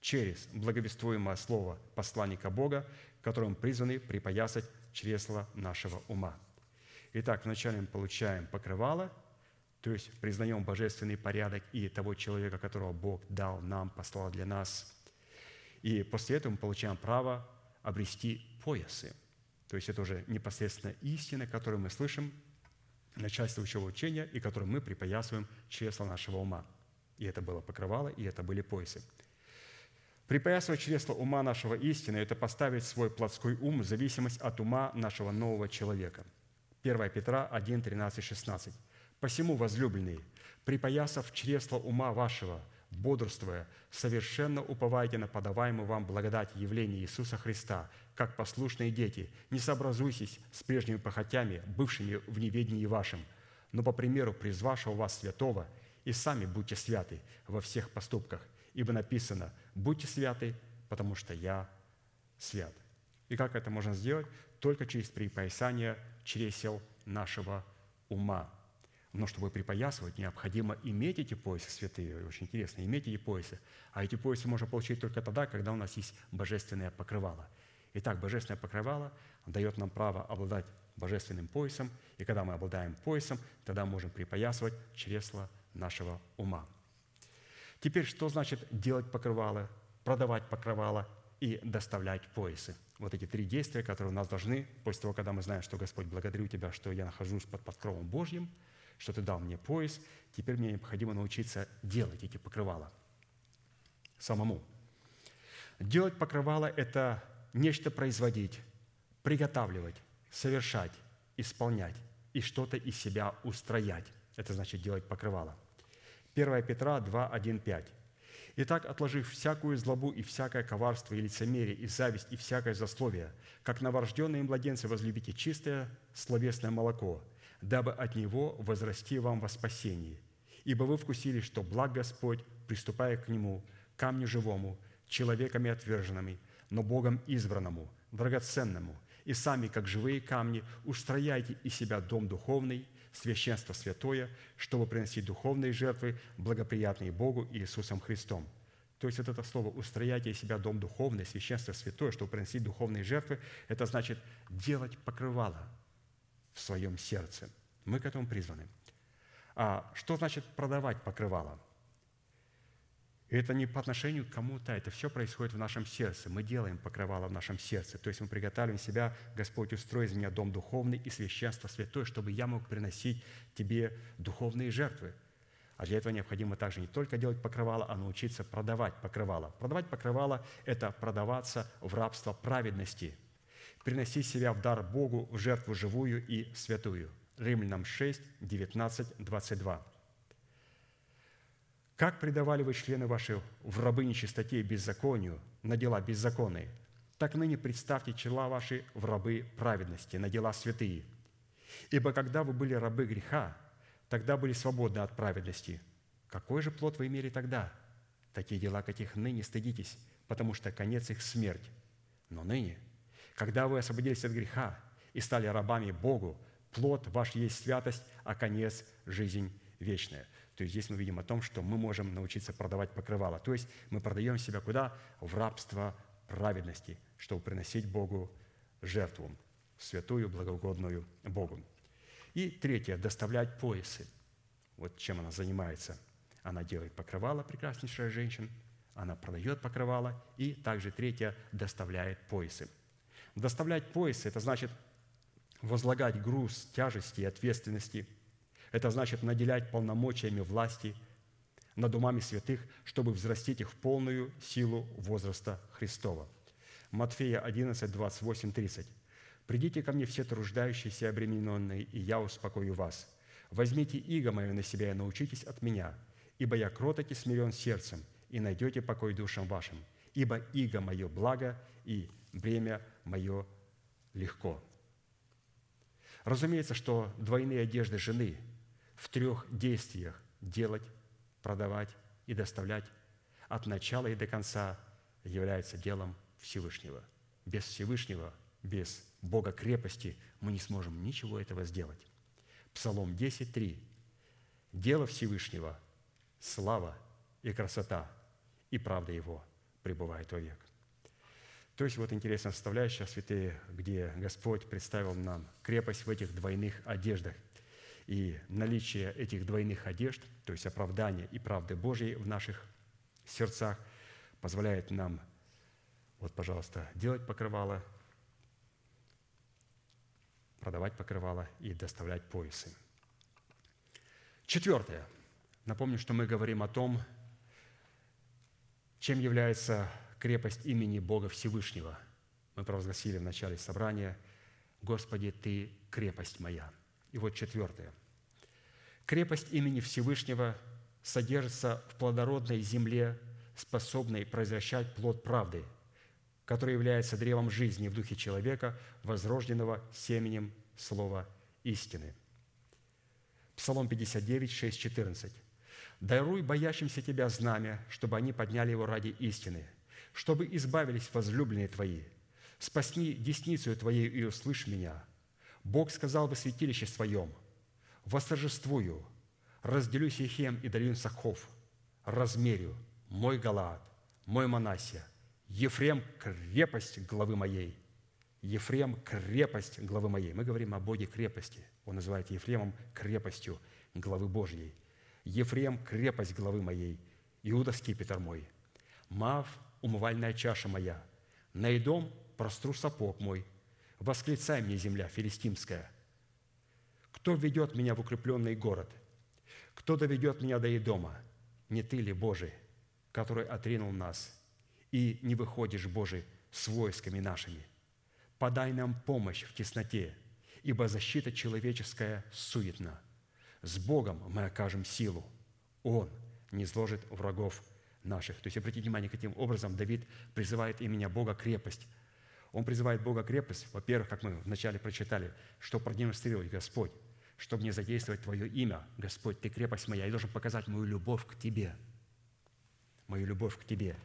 через благовествуемое слово посланника Бога, которым призваны припоясать чресла нашего ума. Итак, вначале мы получаем покрывало, то есть признаем божественный порядок и того человека, которого Бог дал нам, послал для нас. И после этого мы получаем право обрести поясы. То есть это уже непосредственно истина, которую мы слышим начальствующего учения и которую мы припоясываем чресла нашего ума. И это было покрывало, и это были поясы. Припоясывать чресло ума нашего истины – это поставить свой плотской ум в зависимость от ума нашего нового человека. 1 Петра 1, 13, 16. «Посему, возлюбленные, припоясав чресло ума вашего, бодрствуя, совершенно уповайте на подаваемую вам благодать явления Иисуса Христа, как послушные дети, не сообразуйтесь с прежними похотями, бывшими в неведении вашим, но по примеру призвавшего вас святого, и сами будьте святы во всех поступках, ибо написано «Будьте святы, потому что я свят». И как это можно сделать? Только через припоясание чресел нашего ума. Но чтобы припоясывать, необходимо иметь эти поясы святые. Очень интересно, иметь эти поясы. А эти поясы можно получить только тогда, когда у нас есть божественное покрывало. Итак, божественное покрывало дает нам право обладать божественным поясом, и когда мы обладаем поясом, тогда можем припоясывать чресла нашего ума. Теперь, что значит делать покрывало, продавать покрывало и доставлять поясы? Вот эти три действия, которые у нас должны, после того, когда мы знаем, что Господь, благодарю Тебя, что я нахожусь под покровом Божьим, что Ты дал мне пояс, теперь мне необходимо научиться делать эти покрывала самому. Делать покрывало – это нечто производить, приготавливать, совершать, исполнять и что-то из себя устроять. Это значит делать покрывало – 1 Петра 2, 1, 5. «Итак, отложив всякую злобу и всякое коварство и лицемерие, и зависть, и всякое засловие, как новорожденные младенцы возлюбите чистое словесное молоко, дабы от него возрасти вам во спасении. Ибо вы вкусили, что благ Господь, приступая к Нему, камню живому, человеками отверженными, но Богом избранному, драгоценному, и сами, как живые камни, устрояйте из себя дом духовный – священство святое, чтобы приносить духовные жертвы, благоприятные Богу и Иисусом Христом». То есть вот это слово «устрояйте из себя дом духовный, священство святое, чтобы приносить духовные жертвы», это значит делать покрывало в своем сердце. Мы к этому призваны. А что значит продавать покрывало? Это не по отношению к кому-то, это все происходит в нашем сердце. Мы делаем покрывало в нашем сердце. То есть мы приготавливаем себя, Господь, устрой из меня дом духовный и священство святое, чтобы я мог приносить Тебе духовные жертвы. А для этого необходимо также не только делать покрывало, а научиться продавать покрывало. Продавать покрывало – это продаваться в рабство праведности, приносить себя в дар Богу в жертву живую и святую. Римлянам 6, 19, 22. Как предавали вы члены ваши в рабы нечистоте и беззаконию на дела беззаконные, так ныне представьте чела ваши в рабы праведности, на дела святые. Ибо когда вы были рабы греха, тогда были свободны от праведности. Какой же плод вы имели тогда? Такие дела, каких ныне стыдитесь, потому что конец их – смерть. Но ныне, когда вы освободились от греха и стали рабами Богу, плод ваш есть святость, а конец – жизнь вечная – то есть здесь мы видим о том, что мы можем научиться продавать покрывало. То есть мы продаем себя куда? В рабство праведности, чтобы приносить Богу жертву, святую, благоугодную Богу. И третье – доставлять поясы. Вот чем она занимается. Она делает покрывало, прекраснейшая женщина, она продает покрывало, и также третье – доставляет поясы. Доставлять поясы – это значит возлагать груз тяжести и ответственности – это значит наделять полномочиями власти над умами святых, чтобы взрастить их в полную силу возраста Христова. Матфея 11, 28, 30. «Придите ко мне все труждающиеся и обремененные, и я успокою вас. Возьмите иго мое на себя и научитесь от меня, ибо я кроток и смирен сердцем, и найдете покой душам вашим, ибо иго мое благо, и бремя мое легко». Разумеется, что двойные одежды жены в трех действиях – делать, продавать и доставлять от начала и до конца является делом Всевышнего. Без Всевышнего, без Бога крепости мы не сможем ничего этого сделать. Псалом 10.3. «Дело Всевышнего – слава и красота, и правда Его пребывает вовек». То есть вот интересная составляющая, святые, где Господь представил нам крепость в этих двойных одеждах. И наличие этих двойных одежд, то есть оправдания и правды Божьей в наших сердцах, позволяет нам, вот, пожалуйста, делать покрывало, продавать покрывало и доставлять поясы. Четвертое. Напомню, что мы говорим о том, чем является крепость имени Бога Всевышнего. Мы провозгласили в начале собрания «Господи, Ты крепость моя». И вот четвертое. Крепость имени Всевышнего содержится в плодородной земле, способной произвращать плод правды, который является древом жизни в духе человека, возрожденного семенем слова истины. Псалом 59, 6, 14. «Даруй боящимся Тебя знамя, чтобы они подняли его ради истины, чтобы избавились возлюбленные Твои. Спасни десницу Твоей и услышь меня. Бог сказал во святилище Своем, «Восторжествую, разделю Сихем и долину Сахов, размерю мой Галаад, мой Манасия, Ефрем – крепость главы моей, Ефрем – крепость главы моей». Мы говорим о Боге крепости. Он называет Ефремом крепостью главы Божьей. Ефрем – крепость главы моей, Иуда – скипетр мой. Мав – умывальная чаша моя, на идом простру сапог мой. Восклицай мне, земля филистимская. Кто ведет меня в укрепленный город? Кто доведет меня до Идома? Не ты ли, Божий, который отринул нас, и не выходишь, Божий, с войсками нашими? Подай нам помощь в тесноте, ибо защита человеческая суетна. С Богом мы окажем силу. Он не сложит врагов наших. То есть, обратите внимание, каким образом Давид призывает имени Бога крепость. Он призывает Бога крепость, во-первых, как мы вначале прочитали, что продемонстрировать Господь, чтобы не задействовать Твое имя. Господь, Ты крепость моя, я должен показать мою любовь к Тебе. Мою любовь к Тебе.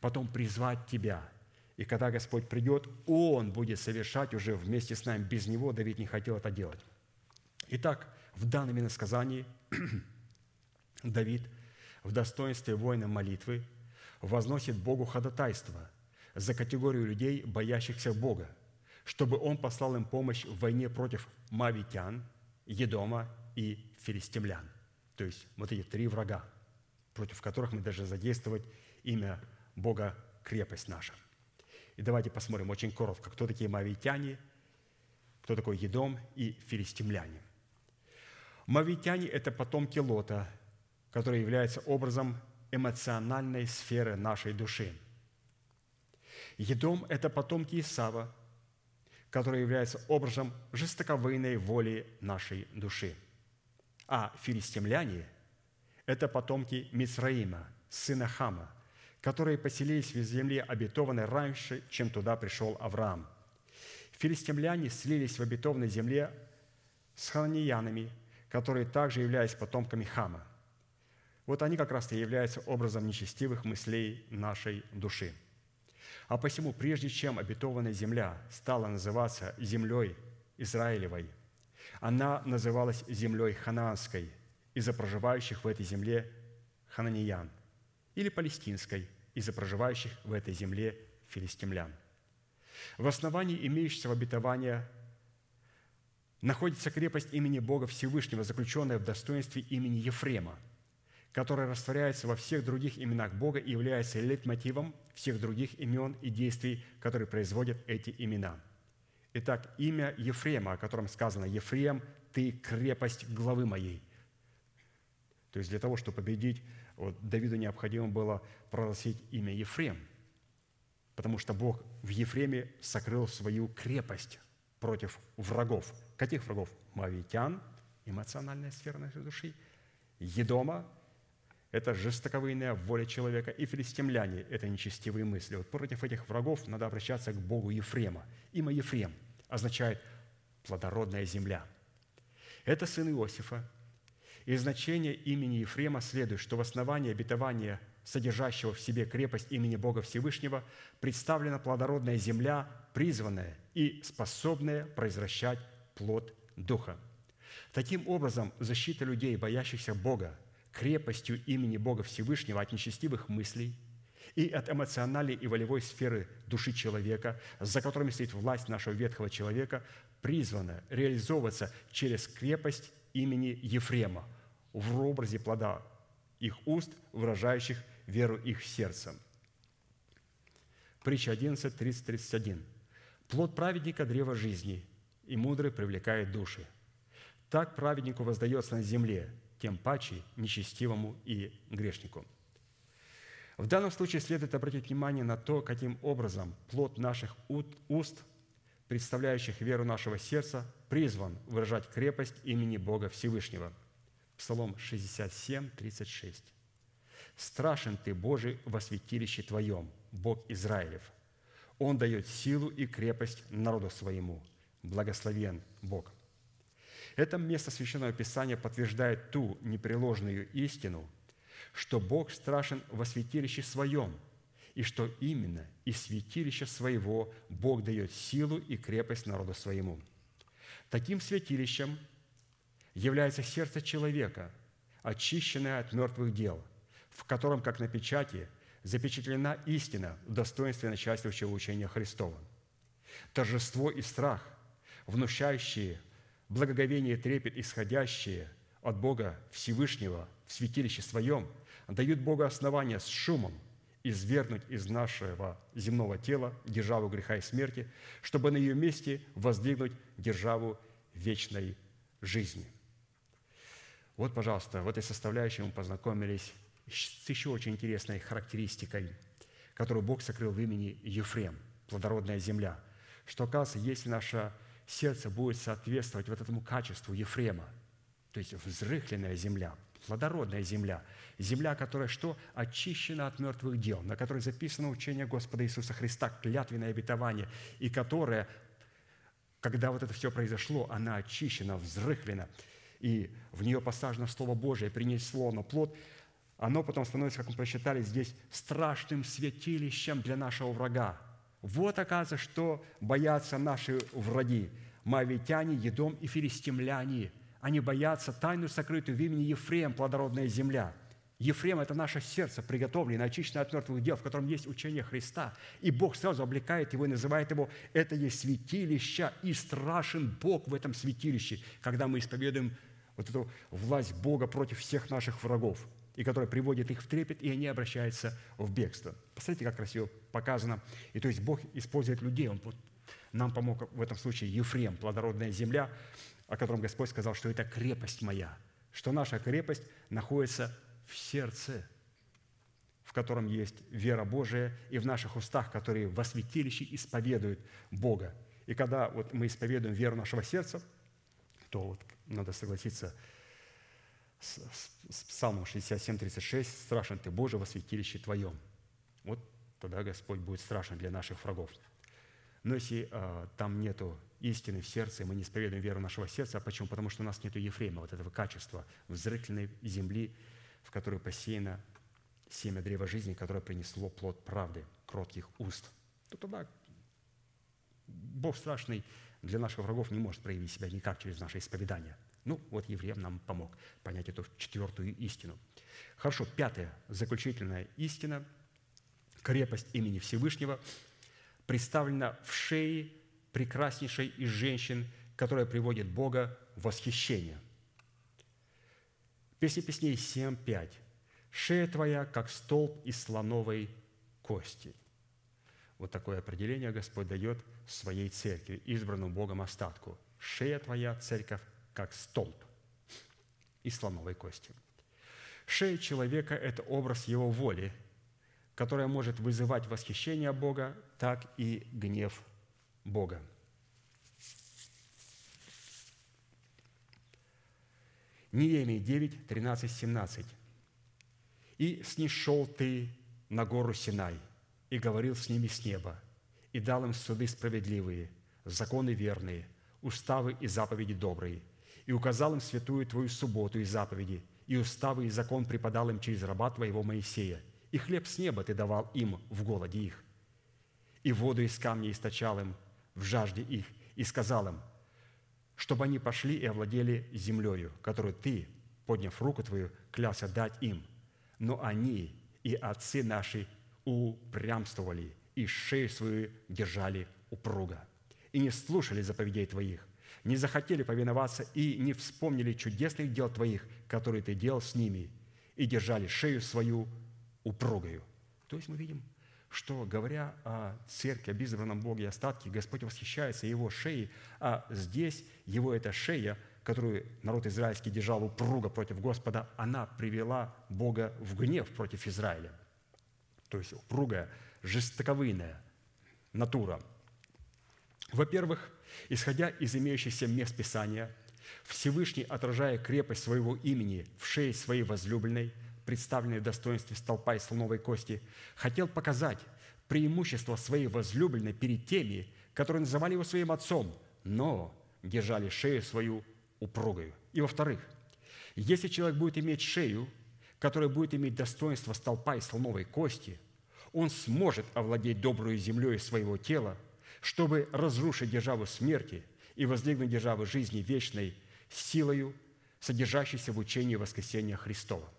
Потом призвать Тебя – и когда Господь придет, Он будет совершать уже вместе с нами. Без Него Давид не хотел это делать. Итак, в данном иносказании Давид в достоинстве воина молитвы возносит Богу ходатайство за категорию людей, боящихся Бога, чтобы Он послал им помощь в войне против мавитян, Едома и филистимлян. То есть вот эти три врага, против которых мы должны задействовать имя Бога крепость наша – и давайте посмотрим очень коротко, кто такие мавитяне, кто такой Едом и филистимляне. Мавитяне – это потомки Лота, который является образом эмоциональной сферы нашей души. Едом – это потомки Исава, который является образом жестоковыйной воли нашей души. А филистимляне – это потомки Мицраима, сына Хама, которые поселились в земле обетованной раньше, чем туда пришел Авраам. Филистимляне слились в обетованной земле с хананиянами, которые также являются потомками Хама. Вот они как раз и являются образом нечестивых мыслей нашей души. А посему, прежде чем обетованная земля стала называться землей Израилевой, она называлась землей ханаанской из-за проживающих в этой земле хананиян – или палестинской из-за проживающих в этой земле филистимлян. В основании имеющегося обетования находится крепость имени Бога Всевышнего, заключенная в достоинстве имени Ефрема, которая растворяется во всех других именах Бога и является лейтмотивом всех других имен и действий, которые производят эти имена. Итак, имя Ефрема, о котором сказано «Ефрем, ты крепость главы моей». То есть для того, чтобы победить вот Давиду необходимо было прогласить имя Ефрем, потому что Бог в Ефреме сокрыл свою крепость против врагов. Каких врагов? Мавитян, эмоциональная сфера нашей души, Едома, это жестоковыйная воля человека, и филистимляне – это нечестивые мысли. Вот против этих врагов надо обращаться к Богу Ефрема. Имя Ефрем означает «плодородная земля». Это сын Иосифа, Из значения имени Ефрема следует, что в основании обетования, содержащего в себе крепость имени Бога Всевышнего, представлена плодородная земля, призванная и способная произвращать плод Духа. Таким образом, защита людей, боящихся Бога, крепостью имени Бога Всевышнего от нечестивых мыслей и от эмоциональной и волевой сферы души человека, за которыми стоит власть нашего ветхого человека, призвана реализовываться через крепость имени Ефрема в образе плода их уст, выражающих веру их сердцем. Притча 11, 30, 31. «Плод праведника – древо жизни, и мудрый привлекает души. Так праведнику воздается на земле, тем паче нечестивому и грешнику». В данном случае следует обратить внимание на то, каким образом плод наших уст, представляющих веру нашего сердца, призван выражать крепость имени Бога Всевышнего. Псалом 67, 36. «Страшен Ты, Божий, во святилище Твоем, Бог Израилев. Он дает силу и крепость народу своему. Благословен Бог». Это место Священного Писания подтверждает ту непреложную истину, что Бог страшен во святилище Своем, и что именно из святилища Своего Бог дает силу и крепость народу Своему – Таким святилищем является сердце человека, очищенное от мертвых дел, в котором, как на печати, запечатлена истина в достоинстве начальствующего учения Христова. Торжество и страх, внушающие благоговение трепет, исходящие от Бога Всевышнего в святилище Своем, дают Богу основания с шумом извергнуть из нашего земного тела державу греха и смерти, чтобы на ее месте воздвигнуть державу вечной жизни. Вот, пожалуйста, в этой составляющей мы познакомились с еще очень интересной характеристикой, которую Бог сокрыл в имени Ефрем, плодородная земля, что, оказывается, если наше сердце будет соответствовать вот этому качеству Ефрема, то есть взрыхленная земля, плодородная земля, земля, которая что? Очищена от мертвых дел, на которой записано учение Господа Иисуса Христа, клятвенное обетование, и которая когда вот это все произошло, она очищена, взрыхлена, и в нее посажено Слово Божие, принесло на плод, оно потом становится, как мы прочитали здесь, страшным святилищем для нашего врага. Вот, оказывается, что боятся наши враги. Моавитяне, Едом и филистимляне. Они боятся тайну сокрытую в имени Ефрем, плодородная земля – Ефрем – это наше сердце, приготовленное, очищенное от мертвых дел, в котором есть учение Христа. И Бог сразу облекает его и называет его «это есть святилище, и страшен Бог в этом святилище», когда мы исповедуем вот эту власть Бога против всех наших врагов, и которая приводит их в трепет, и они обращаются в бегство. Посмотрите, как красиво показано. И то есть Бог использует людей. Он нам помог в этом случае Ефрем, плодородная земля, о котором Господь сказал, что это крепость моя, что наша крепость находится в сердце, в котором есть вера Божия, и в наших устах, которые во святилище исповедуют Бога. И когда вот мы исповедуем веру нашего сердца, то вот надо согласиться с, с, с Псалмом 67, 36, «Страшен ты, Боже, во святилище Твоем». Вот тогда Господь будет страшен для наших врагов. Но если э, там нету истины в сердце, мы не исповедуем веру нашего сердца, а почему? Потому что у нас нет Ефрема, вот этого качества взрыхленной земли, в которой посеяно семя древа жизни, которое принесло плод правды, кротких уст, то тогда Бог страшный для наших врагов не может проявить себя никак через наше исповедание. Ну, вот евреям нам помог понять эту четвертую истину. Хорошо, пятая, заключительная истина, крепость имени Всевышнего, представлена в шее прекраснейшей из женщин, которая приводит Бога в восхищение – Песни песней 7.5. «Шея твоя, как столб из слоновой кости». Вот такое определение Господь дает своей церкви, избранному Богом остатку. «Шея твоя, церковь, как столб из слоновой кости». Шея человека – это образ его воли, которая может вызывать восхищение Бога, так и гнев Бога. Неемии 9, 13, 17. «И снишел ты на гору Синай, и говорил с ними с неба, и дал им суды справедливые, законы верные, уставы и заповеди добрые, и и указал им святую Твою субботу и заповеди, и уставы и закон преподал им через раба Твоего Моисея. И хлеб с неба Ты давал им в голоде их, и воду из камня источал им в жажде их, и сказал им, чтобы они пошли и овладели землею, которую Ты, подняв руку Твою, клялся дать им. Но они и отцы наши упрямствовали, и шею свою держали упруга, и не слушали заповедей Твоих, не захотели повиноваться и не вспомнили чудесных дел Твоих, которые Ты делал с ними, и держали шею свою упругою. То есть мы видим, что, говоря о церкви, об избранном Боге и остатке, Господь восхищается его шеей, а здесь его эта шея, которую народ израильский держал упруго против Господа, она привела Бога в гнев против Израиля. То есть упругая, жестоковыйная натура. Во-первых, исходя из имеющихся мест Писания, Всевышний, отражая крепость своего имени в шее своей возлюбленной, представленной в достоинстве столпа из слоновой кости, хотел показать преимущество своей возлюбленной перед теми, которые называли его своим отцом, но держали шею свою упругою. И во-вторых, если человек будет иметь шею, которая будет иметь достоинство столпа из слоновой кости, он сможет овладеть добрую землей своего тела, чтобы разрушить державу смерти и воздвигнуть державу жизни вечной силою, содержащейся в учении воскресения Христова.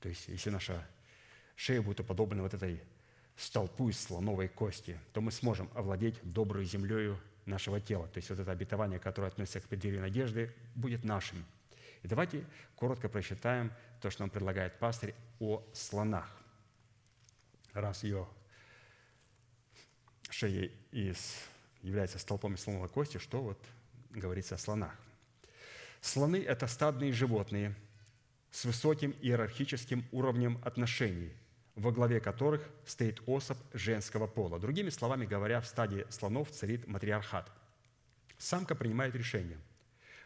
То есть, если наша шея будет уподоблена вот этой столпу из слоновой кости, то мы сможем овладеть добрую землею нашего тела. То есть вот это обетование, которое относится к преддверию надежды, будет нашим. И давайте коротко прочитаем то, что нам предлагает пастырь о слонах. Раз ее шея из, является столпом из слоновой кости, что вот говорится о слонах. Слоны – это стадные животные с высоким иерархическим уровнем отношений, во главе которых стоит особь женского пола. Другими словами говоря, в стадии слонов царит матриархат. Самка принимает решение,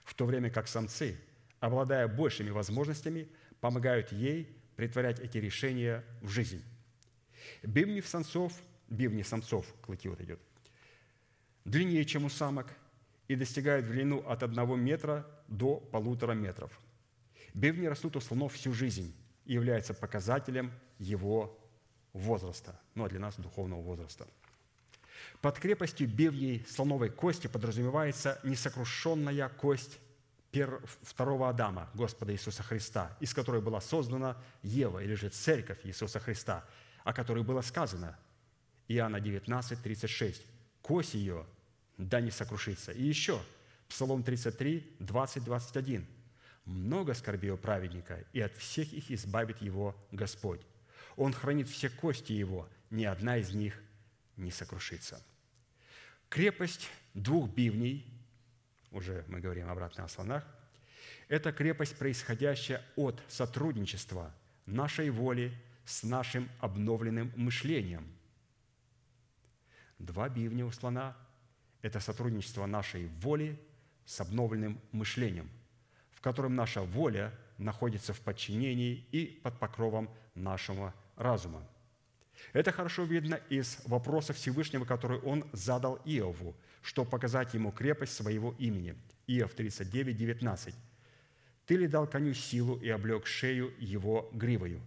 в то время как самцы, обладая большими возможностями, помогают ей притворять эти решения в жизнь. Бивни самцов, бивни самцов, клыки вот идет, длиннее, чем у самок, и достигают в длину от одного метра до полутора метров. Бивни растут у слонов всю жизнь и являются показателем его возраста, ну а для нас духовного возраста. Под крепостью бивней слоновой кости подразумевается несокрушенная кость второго Адама, Господа Иисуса Христа, из которой была создана Ева, или же Церковь Иисуса Христа, о которой было сказано, Иоанна 19, 36, «Кость ее да не сокрушится». И еще, Псалом 33, 20, 21, «Много скорби у праведника, и от всех их избавит его Господь. Он хранит все кости его, ни одна из них не сокрушится. Крепость двух бивней, уже мы говорим обратно о слонах, это крепость, происходящая от сотрудничества нашей воли с нашим обновленным мышлением. Два бивня у слона – это сотрудничество нашей воли с обновленным мышлением, котором наша воля находится в подчинении и под покровом нашего разума. Это хорошо видно из вопроса Всевышнего, который он задал Иову, чтобы показать ему крепость своего имени. Иов 39, 19. «Ты ли дал коню силу и облег шею его гривою?»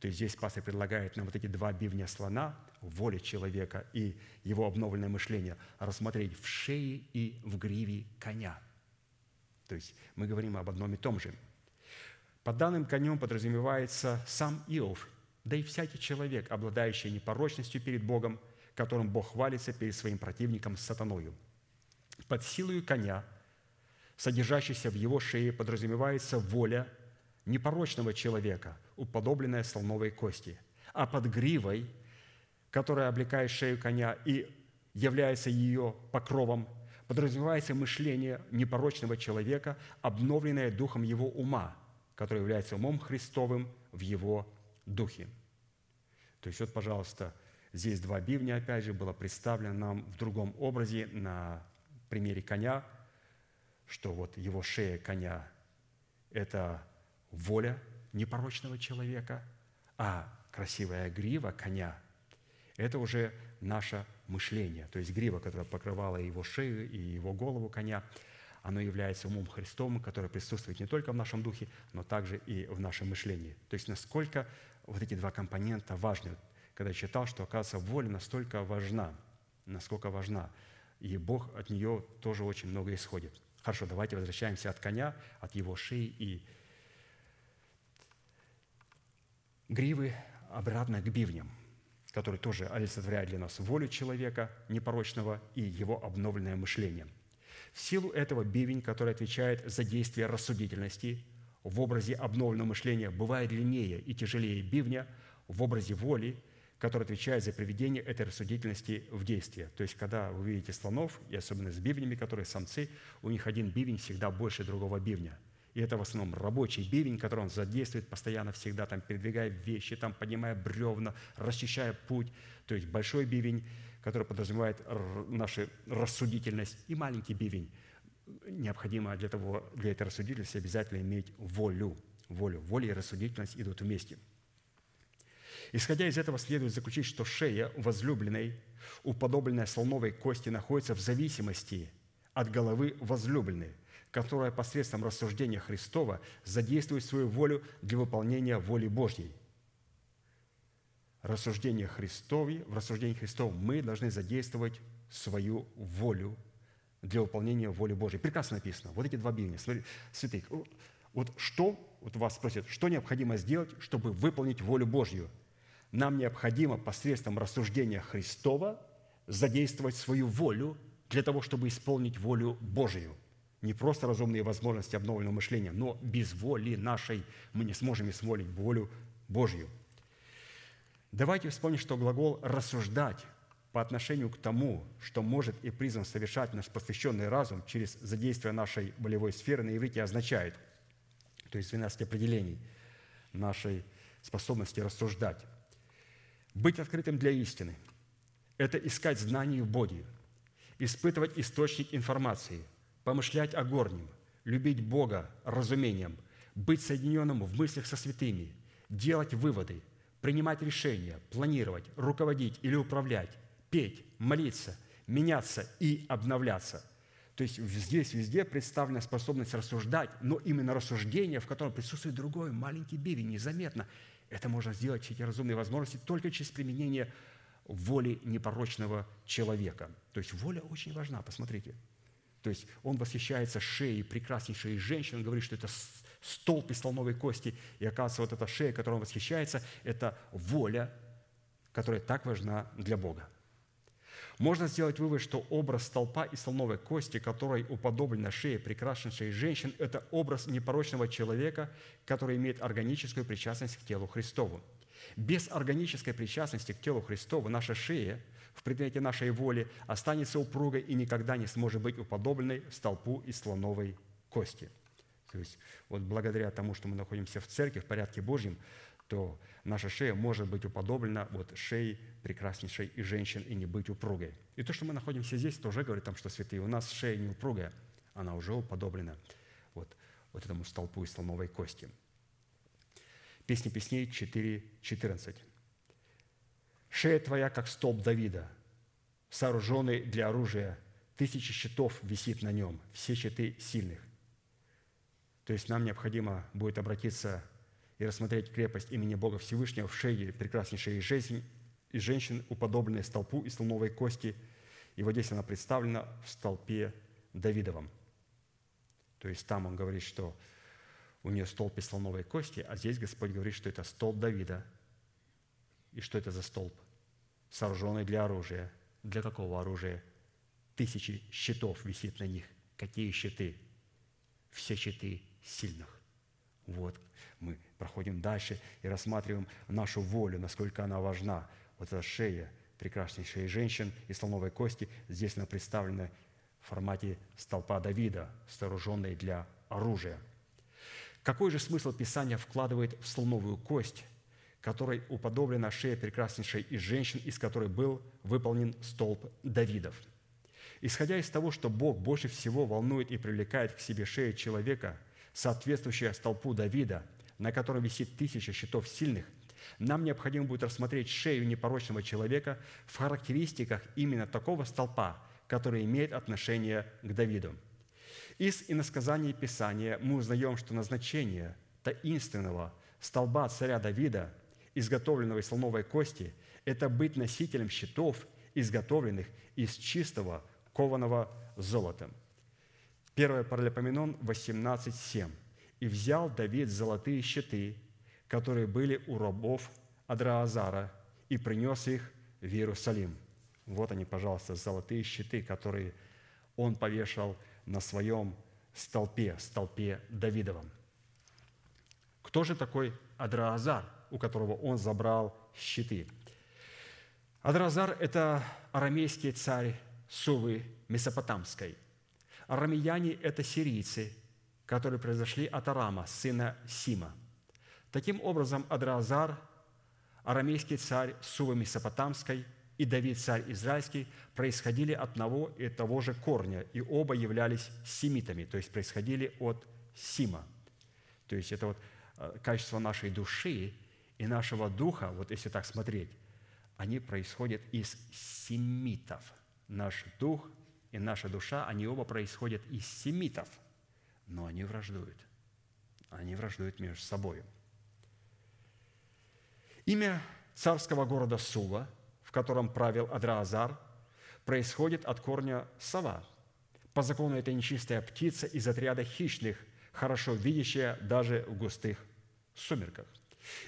То есть здесь пастор предлагает нам вот эти два бивня слона, воли человека и его обновленное мышление, рассмотреть в шее и в гриве коня. То есть мы говорим об одном и том же. Под данным конем подразумевается сам Иов, да и всякий человек, обладающий непорочностью перед Богом, которым Бог хвалится перед своим противником сатаною. Под силою коня, содержащейся в его шее, подразумевается воля непорочного человека, уподобленная слоновой кости, а под гривой, которая облекает шею коня и является ее покровом, подразумевается мышление непорочного человека, обновленное духом его ума, который является умом Христовым в его духе. То есть вот, пожалуйста, здесь два бивня, опять же, было представлено нам в другом образе на примере коня, что вот его шея коня – это воля непорочного человека, а красивая грива коня – это уже наше мышление, то есть грива, которая покрывала его шею и его голову коня, оно является умом Христовым, который присутствует не только в нашем духе, но также и в нашем мышлении. То есть насколько вот эти два компонента важны. Когда я читал, что, оказывается, воля настолько важна, насколько важна, и Бог от нее тоже очень много исходит. Хорошо, давайте возвращаемся от коня, от его шеи и гривы обратно к бивням, которые тоже олицетворяют для нас волю человека непорочного и его обновленное мышление. В силу этого бивень, который отвечает за действие рассудительности в образе обновленного мышления, бывает длиннее и тяжелее бивня в образе воли, который отвечает за приведение этой рассудительности в действие. То есть, когда вы видите слонов, и особенно с бивнями, которые самцы, у них один бивень всегда больше другого бивня – и это в основном рабочий бивень, который он задействует постоянно, всегда там передвигая вещи, там поднимая бревна, расчищая путь. То есть большой бивень, который подразумевает нашу рассудительность, и маленький бивень. Необходимо для, того, для этой рассудительности обязательно иметь волю. Волю. Воля и рассудительность идут вместе. Исходя из этого следует заключить, что шея возлюбленной, уподобленная слоновой кости, находится в зависимости от головы возлюбленной – которая посредством рассуждения Христова задействует свою волю для выполнения воли Божьей. Рассуждение Христове, в рассуждении Христовом мы должны задействовать свою волю для выполнения воли Божьей. Прекрасно написано. Вот эти два бивня. Смотри, святых. Вот что, вот вас спросят, что необходимо сделать, чтобы выполнить волю Божью? Нам необходимо посредством рассуждения Христова задействовать свою волю для того, чтобы исполнить волю Божию – не просто разумные возможности обновленного мышления, но без воли нашей мы не сможем исполнить волю Божью. Давайте вспомним, что глагол «рассуждать» по отношению к тому, что может и призван совершать наш посвященный разум через задействие нашей волевой сферы на иврите означает, то есть 12 определений нашей способности рассуждать. Быть открытым для истины – это искать знаний в Боге, испытывать источник информации – помышлять о горнем, любить Бога разумением, быть соединенным в мыслях со святыми, делать выводы, принимать решения, планировать, руководить или управлять, петь, молиться, меняться и обновляться. То есть здесь везде представлена способность рассуждать, но именно рассуждение, в котором присутствует другой маленький бивень, незаметно. Это можно сделать через разумные возможности только через применение воли непорочного человека. То есть воля очень важна, посмотрите – то есть он восхищается шеей прекраснейшей женщины, он говорит, что это столб из слоновой кости. И оказывается, вот эта шея, которой он восхищается, это воля, которая так важна для Бога. Можно сделать вывод, что образ столпа из слоновой кости, которой уподоблена шея прекраснейшей женщин, это образ непорочного человека, который имеет органическую причастность к телу Христову. Без органической причастности к телу Христову наша шея – в предмете нашей воли останется упругой и никогда не сможет быть уподобленной столпу из слоновой кости. То есть вот благодаря тому, что мы находимся в церкви, в порядке Божьем, то наша шея может быть уподоблена вот шее прекраснейшей и женщин и не быть упругой. И то, что мы находимся здесь, тоже говорит там, что святые, у нас шея не упругая, она уже уподоблена вот, вот этому столпу из слоновой кости. Песни песней 4.14. Шея твоя, как столб Давида, сооруженный для оружия. Тысячи щитов висит на нем, все щиты сильных. То есть нам необходимо будет обратиться и рассмотреть крепость имени Бога Всевышнего в шее прекраснейшей жизни и женщин, уподобленной столпу из слоновой кости. И вот здесь она представлена в столпе Давидовом. То есть там он говорит, что у нее столб из слоновой кости, а здесь Господь говорит, что это столб Давида – и что это за столб? Сооруженный для оружия. Для какого оружия? Тысячи щитов висит на них. Какие щиты? Все щиты сильных. Вот мы проходим дальше и рассматриваем нашу волю, насколько она важна. Вот эта шея прекраснейшей женщин из слоновой кости, здесь она представлена в формате столпа Давида, сооруженной для оружия. Какой же смысл Писания вкладывает в слоновую кость – которой уподоблена шея прекраснейшей из женщин, из которой был выполнен столб Давидов. Исходя из того, что Бог больше всего волнует и привлекает к себе шею человека, соответствующая столпу Давида, на котором висит тысяча щитов сильных, нам необходимо будет рассмотреть шею непорочного человека в характеристиках именно такого столпа, который имеет отношение к Давиду. Из иносказаний Писания мы узнаем, что назначение таинственного столба царя Давида, изготовленного из слоновой кости, это быть носителем щитов, изготовленных из чистого кованого золотом. 1 Паралипоменон 18.7. «И взял Давид золотые щиты, которые были у рабов Адраазара, и принес их в Иерусалим». Вот они, пожалуйста, золотые щиты, которые он повешал на своем столпе, столпе Давидовом. Кто же такой Адраазар, у которого он забрал щиты? Адраазар – это арамейский царь Сувы Месопотамской. Арамеяне – это сирийцы, которые произошли от Арама, сына Сима. Таким образом, Адраазар, арамейский царь Сувы Месопотамской и Давид, царь израильский, происходили от одного и того же корня, и оба являлись семитами, то есть происходили от Сима. То есть это вот э, качество нашей души и нашего духа, вот если так смотреть, они происходят из семитов. Наш дух и наша душа, они оба происходят из семитов, но они враждуют. Они враждуют между собой. Имя царского города Сува, в котором правил Адраазар, происходит от корня сова. По закону это нечистая птица из отряда хищных, хорошо видящая даже в густых сумерках.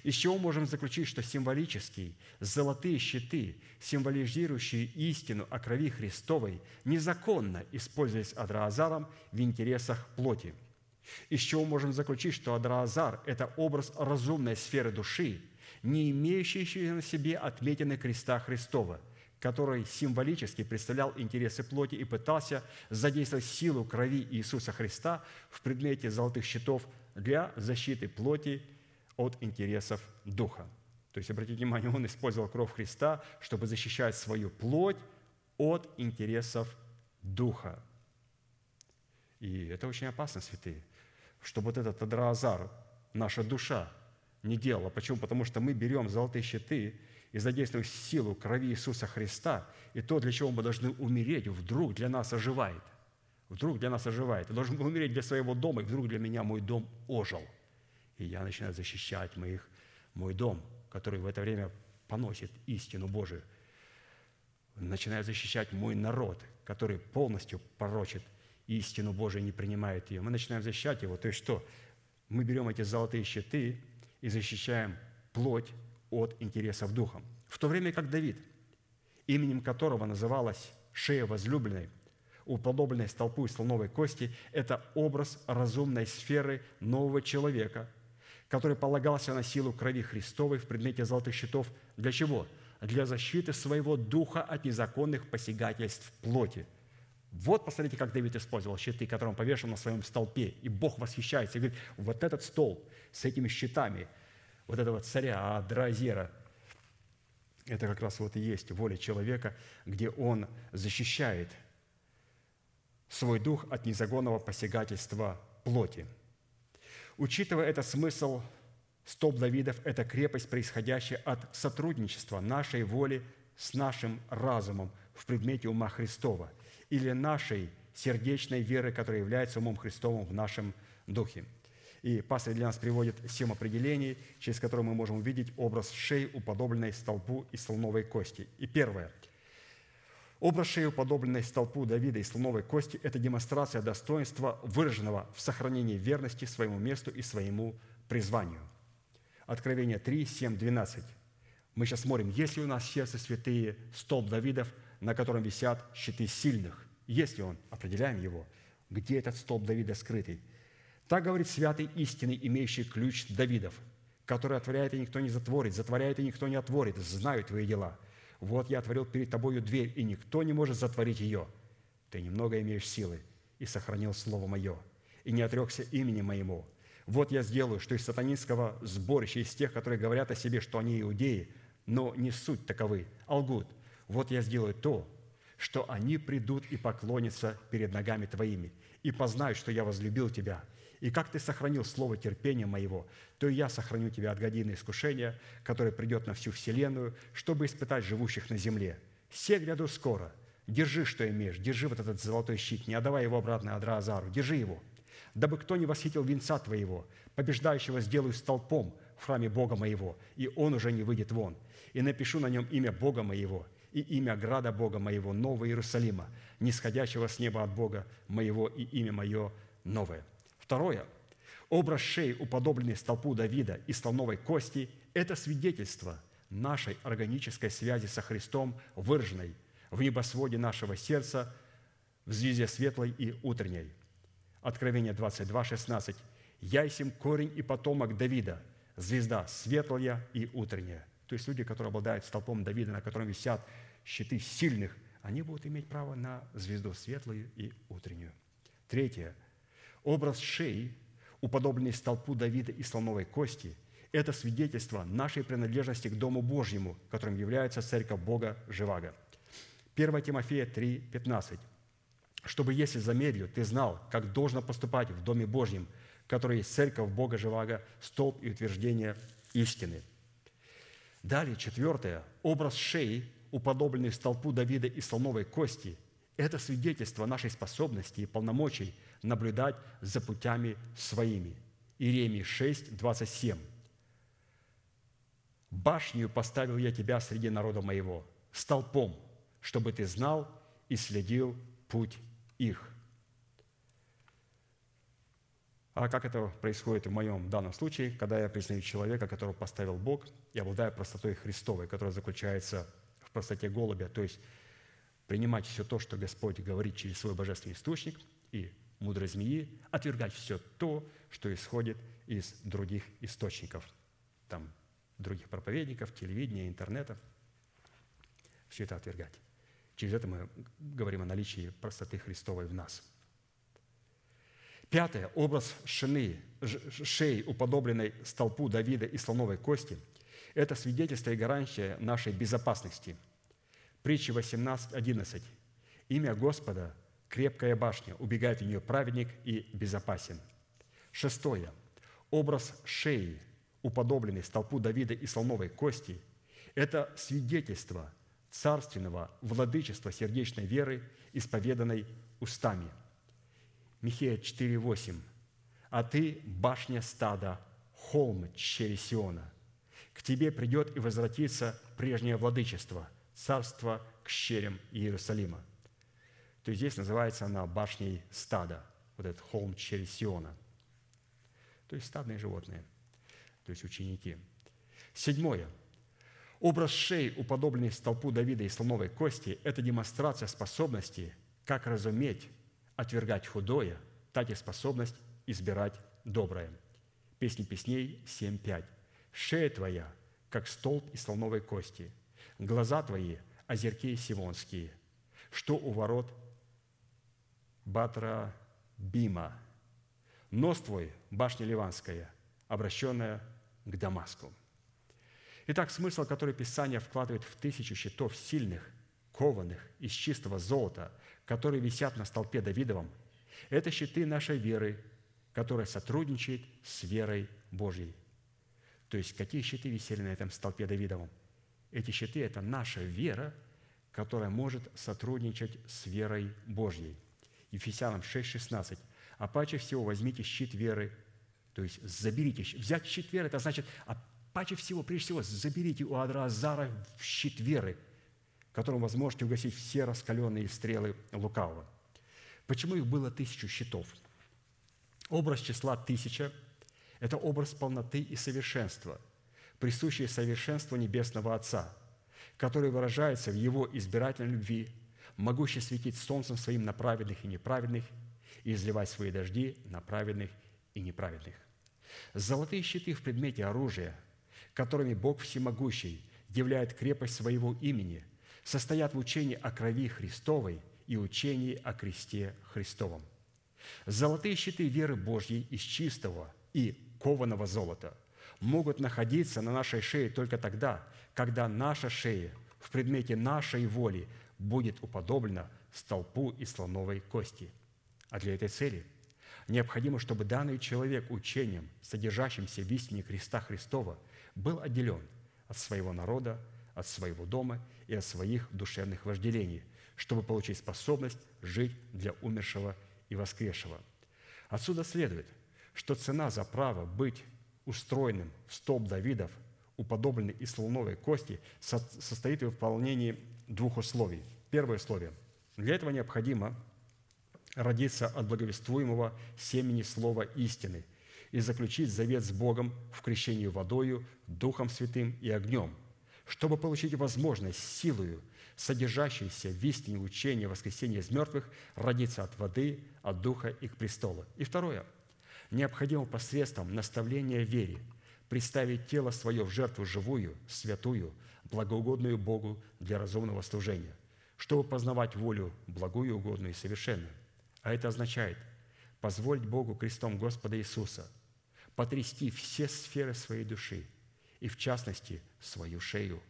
Из чего можем заключить, что символические золотые щиты, символизирующие истину о крови Христовой, незаконно использовались Адраазаром в интересах плоти. Из чего можем заключить, что Адраазар – это образ разумной сферы души, не имеющий на себе отметины креста Христова, который символически представлял интересы плоти и пытался задействовать силу крови Иисуса Христа в предмете золотых щитов для защиты плоти от интересов духа. То есть, обратите внимание, он использовал кровь Христа, чтобы защищать свою плоть от интересов духа. И это очень опасно, святые, чтобы вот этот Адраазар, наша душа, не делала. Почему? Потому что мы берем золотые щиты и задействуем силу крови Иисуса Христа, и то, для чего мы должны умереть, вдруг для нас оживает. Вдруг для нас оживает. Я должен был умереть для своего дома, и вдруг для меня мой дом ожил – и я начинаю защищать моих, мой дом, который в это время поносит истину Божию. Начинаю защищать мой народ, который полностью порочит истину Божию и не принимает ее. Мы начинаем защищать его. То есть что? Мы берем эти золотые щиты и защищаем плоть от интересов духом. В то время как Давид, именем которого называлась шея возлюбленной, уподобленной столпу из слоновой кости, это образ разумной сферы нового человека – который полагался на силу крови Христовой в предмете золотых щитов. Для чего? Для защиты своего духа от незаконных посягательств плоти. Вот посмотрите, как Давид использовал щиты, которые он повешал на своем столпе. И Бог восхищается и говорит, вот этот стол с этими щитами, вот этого царя Адразера, это как раз вот и есть воля человека, где он защищает свой дух от незаконного посягательства плоти – Учитывая этот смысл, стоп Давидов – это крепость, происходящая от сотрудничества нашей воли с нашим разумом в предмете ума Христова или нашей сердечной веры, которая является умом Христовым в нашем духе. И пастор для нас приводит семь определений, через которые мы можем увидеть образ шеи, уподобленной столбу из слоновой кости. И первое – Образ шеи, уподобленной столпу Давида и слоновой кости – это демонстрация достоинства, выраженного в сохранении верности своему месту и своему призванию. Откровение 3, 7, 12. Мы сейчас смотрим, есть ли у нас в сердце святые столб Давидов, на котором висят щиты сильных? Есть ли он? Определяем его. Где этот столб Давида скрытый? Так говорит святый истинный, имеющий ключ Давидов, который отворяет, и никто не затворит, затворяет, и никто не отворит, знаю твои дела – вот я отворил перед тобою дверь, и никто не может затворить ее. Ты немного имеешь силы и сохранил слово мое, и не отрекся имени моему. Вот я сделаю, что из сатанинского сборища, из тех, которые говорят о себе, что они иудеи, но не суть таковы, а лгут. Вот я сделаю то, что они придут и поклонятся перед ногами твоими, и познают, что я возлюбил тебя, и как ты сохранил слово терпения моего, то и я сохраню тебя от годины искушения, которое придет на всю вселенную, чтобы испытать живущих на земле. Все гряду скоро, Держи, что имеешь, держи вот этот золотой щит, не отдавай его обратно Адраазару, держи его, дабы кто не восхитил венца твоего, побеждающего сделаю столпом в храме Бога моего, и он уже не выйдет вон. И напишу на нем имя Бога моего и имя града Бога моего, Нового Иерусалима, нисходящего с неба от Бога моего и имя мое новое». Второе. Образ шеи, уподобленный столпу Давида и слоновой кости – это свидетельство нашей органической связи со Христом, выраженной в небосводе нашего сердца, в звезде светлой и утренней. Откровение 22, 16. «Я сим корень и потомок Давида, звезда светлая и утренняя». То есть люди, которые обладают столпом Давида, на котором висят щиты сильных, они будут иметь право на звезду светлую и утреннюю. Третье. Образ шеи, уподобленный столпу Давида и слоновой кости, это свидетельство нашей принадлежности к Дому Божьему, которым является Церковь Бога Живаго – 1 Тимофея 3, 15. «Чтобы, если замедлю, ты знал, как должно поступать в Доме Божьем, который есть церковь Бога Живаго, столб и утверждение истины». Далее, четвертое. Образ шеи, уподобленный столпу Давида и слоновой кости, это свидетельство нашей способности и полномочий наблюдать за путями своими. Иеремии 6, 27. «Башню поставил я тебя среди народа моего, столпом, чтобы ты знал и следил путь их». А как это происходит в моем данном случае, когда я признаю человека, которого поставил Бог, и обладаю простотой Христовой, которая заключается в простоте голубя, то есть принимать все то, что Господь говорит через свой божественный источник, и мудрой змеи, отвергать все то, что исходит из других источников, там, других проповедников, телевидения, интернета. Все это отвергать. Через это мы говорим о наличии простоты Христовой в нас. Пятое. Образ шины, шеи, уподобленной столпу Давида и слоновой кости – это свидетельство и гарантия нашей безопасности. Притча 18.11. «Имя Господа – крепкая башня, убегает в нее праведник и безопасен». Шестое. Образ шеи, уподобленный столпу Давида и слоновой кости – это свидетельство – царственного владычества сердечной веры, исповеданной устами. Михея 4,8. «А ты, башня стада, холм Сиона. К тебе придет и возвратится прежнее владычество, царство к щерям Иерусалима». То здесь называется она башней стада, вот этот холм через. То есть стадные животные, то есть ученики. Седьмое – Образ шеи, уподобленный столпу Давида и слоновой кости, это демонстрация способности, как разуметь, отвергать худое, так и способность избирать доброе. Песни песней 7.5. «Шея твоя, как столб из слоновой кости, глаза твои – озерки сивонские, что у ворот Батра Бима, нос твой – башня ливанская, обращенная к Дамаску». Итак, смысл, который Писание вкладывает в тысячу щитов сильных, кованых из чистого золота, которые висят на столпе Давидовом, это щиты нашей веры, которая сотрудничает с верой Божьей. То есть, какие щиты висели на этом столпе Давидовом? Эти щиты – это наша вера, которая может сотрудничать с верой Божьей. Ефесянам 6,16. «А паче всего возьмите щит веры, то есть заберите. Взять щит веры – это значит Паче всего, прежде всего, заберите у Адразара щит веры, которым вы сможете угасить все раскаленные стрелы лукавого. Почему их было тысячу щитов? Образ числа тысяча – это образ полноты и совершенства, присущий совершенству Небесного Отца, который выражается в Его избирательной любви, могущий светить солнцем своим на праведных и неправедных и изливать свои дожди на праведных и неправедных. Золотые щиты в предмете оружия – которыми Бог Всемогущий являет крепость своего имени, состоят в учении о крови Христовой и учении о кресте Христовом. Золотые щиты веры Божьей из чистого и кованого золота могут находиться на нашей шее только тогда, когда наша шея в предмете нашей воли будет уподоблена столпу из слоновой кости. А для этой цели необходимо, чтобы данный человек учением, содержащимся в истине креста Христова – был отделен от своего народа, от своего дома и от своих душевных вожделений, чтобы получить способность жить для умершего и воскресшего. Отсюда следует, что цена за право быть устроенным в столб Давидов, уподобленный из слоновой кости, состоит в выполнении двух условий. Первое условие. Для этого необходимо родиться от благовествуемого семени слова истины и заключить завет с Богом в крещении водою, Духом Святым и огнем, чтобы получить возможность силою, содержащейся в истине учения воскресения из мертвых, родиться от воды, от Духа и к престолу. И второе. Необходимо посредством наставления вере представить тело свое в жертву живую, святую, благоугодную Богу для разумного служения, чтобы познавать волю благую, угодную и совершенную. А это означает позволить Богу крестом Господа Иисуса потрясти все сферы своей души и, в частности, свою шею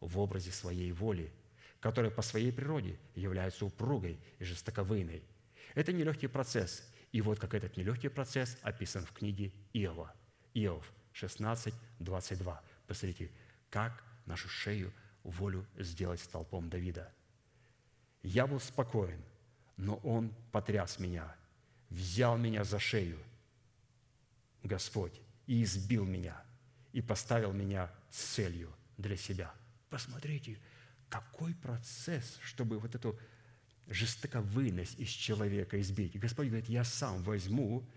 в образе своей воли, которая по своей природе является упругой и жестоковыйной. Это нелегкий процесс, и вот как этот нелегкий процесс описан в книге Иова. Иов 16, 22. Посмотрите, как нашу шею, волю сделать столпом Давида. «Я был спокоен, но он потряс меня, взял меня за шею, Господь, и избил меня, и поставил меня целью для себя». Посмотрите, какой процесс, чтобы вот эту жестоковыйность из человека избить. Господь говорит, я сам возьму,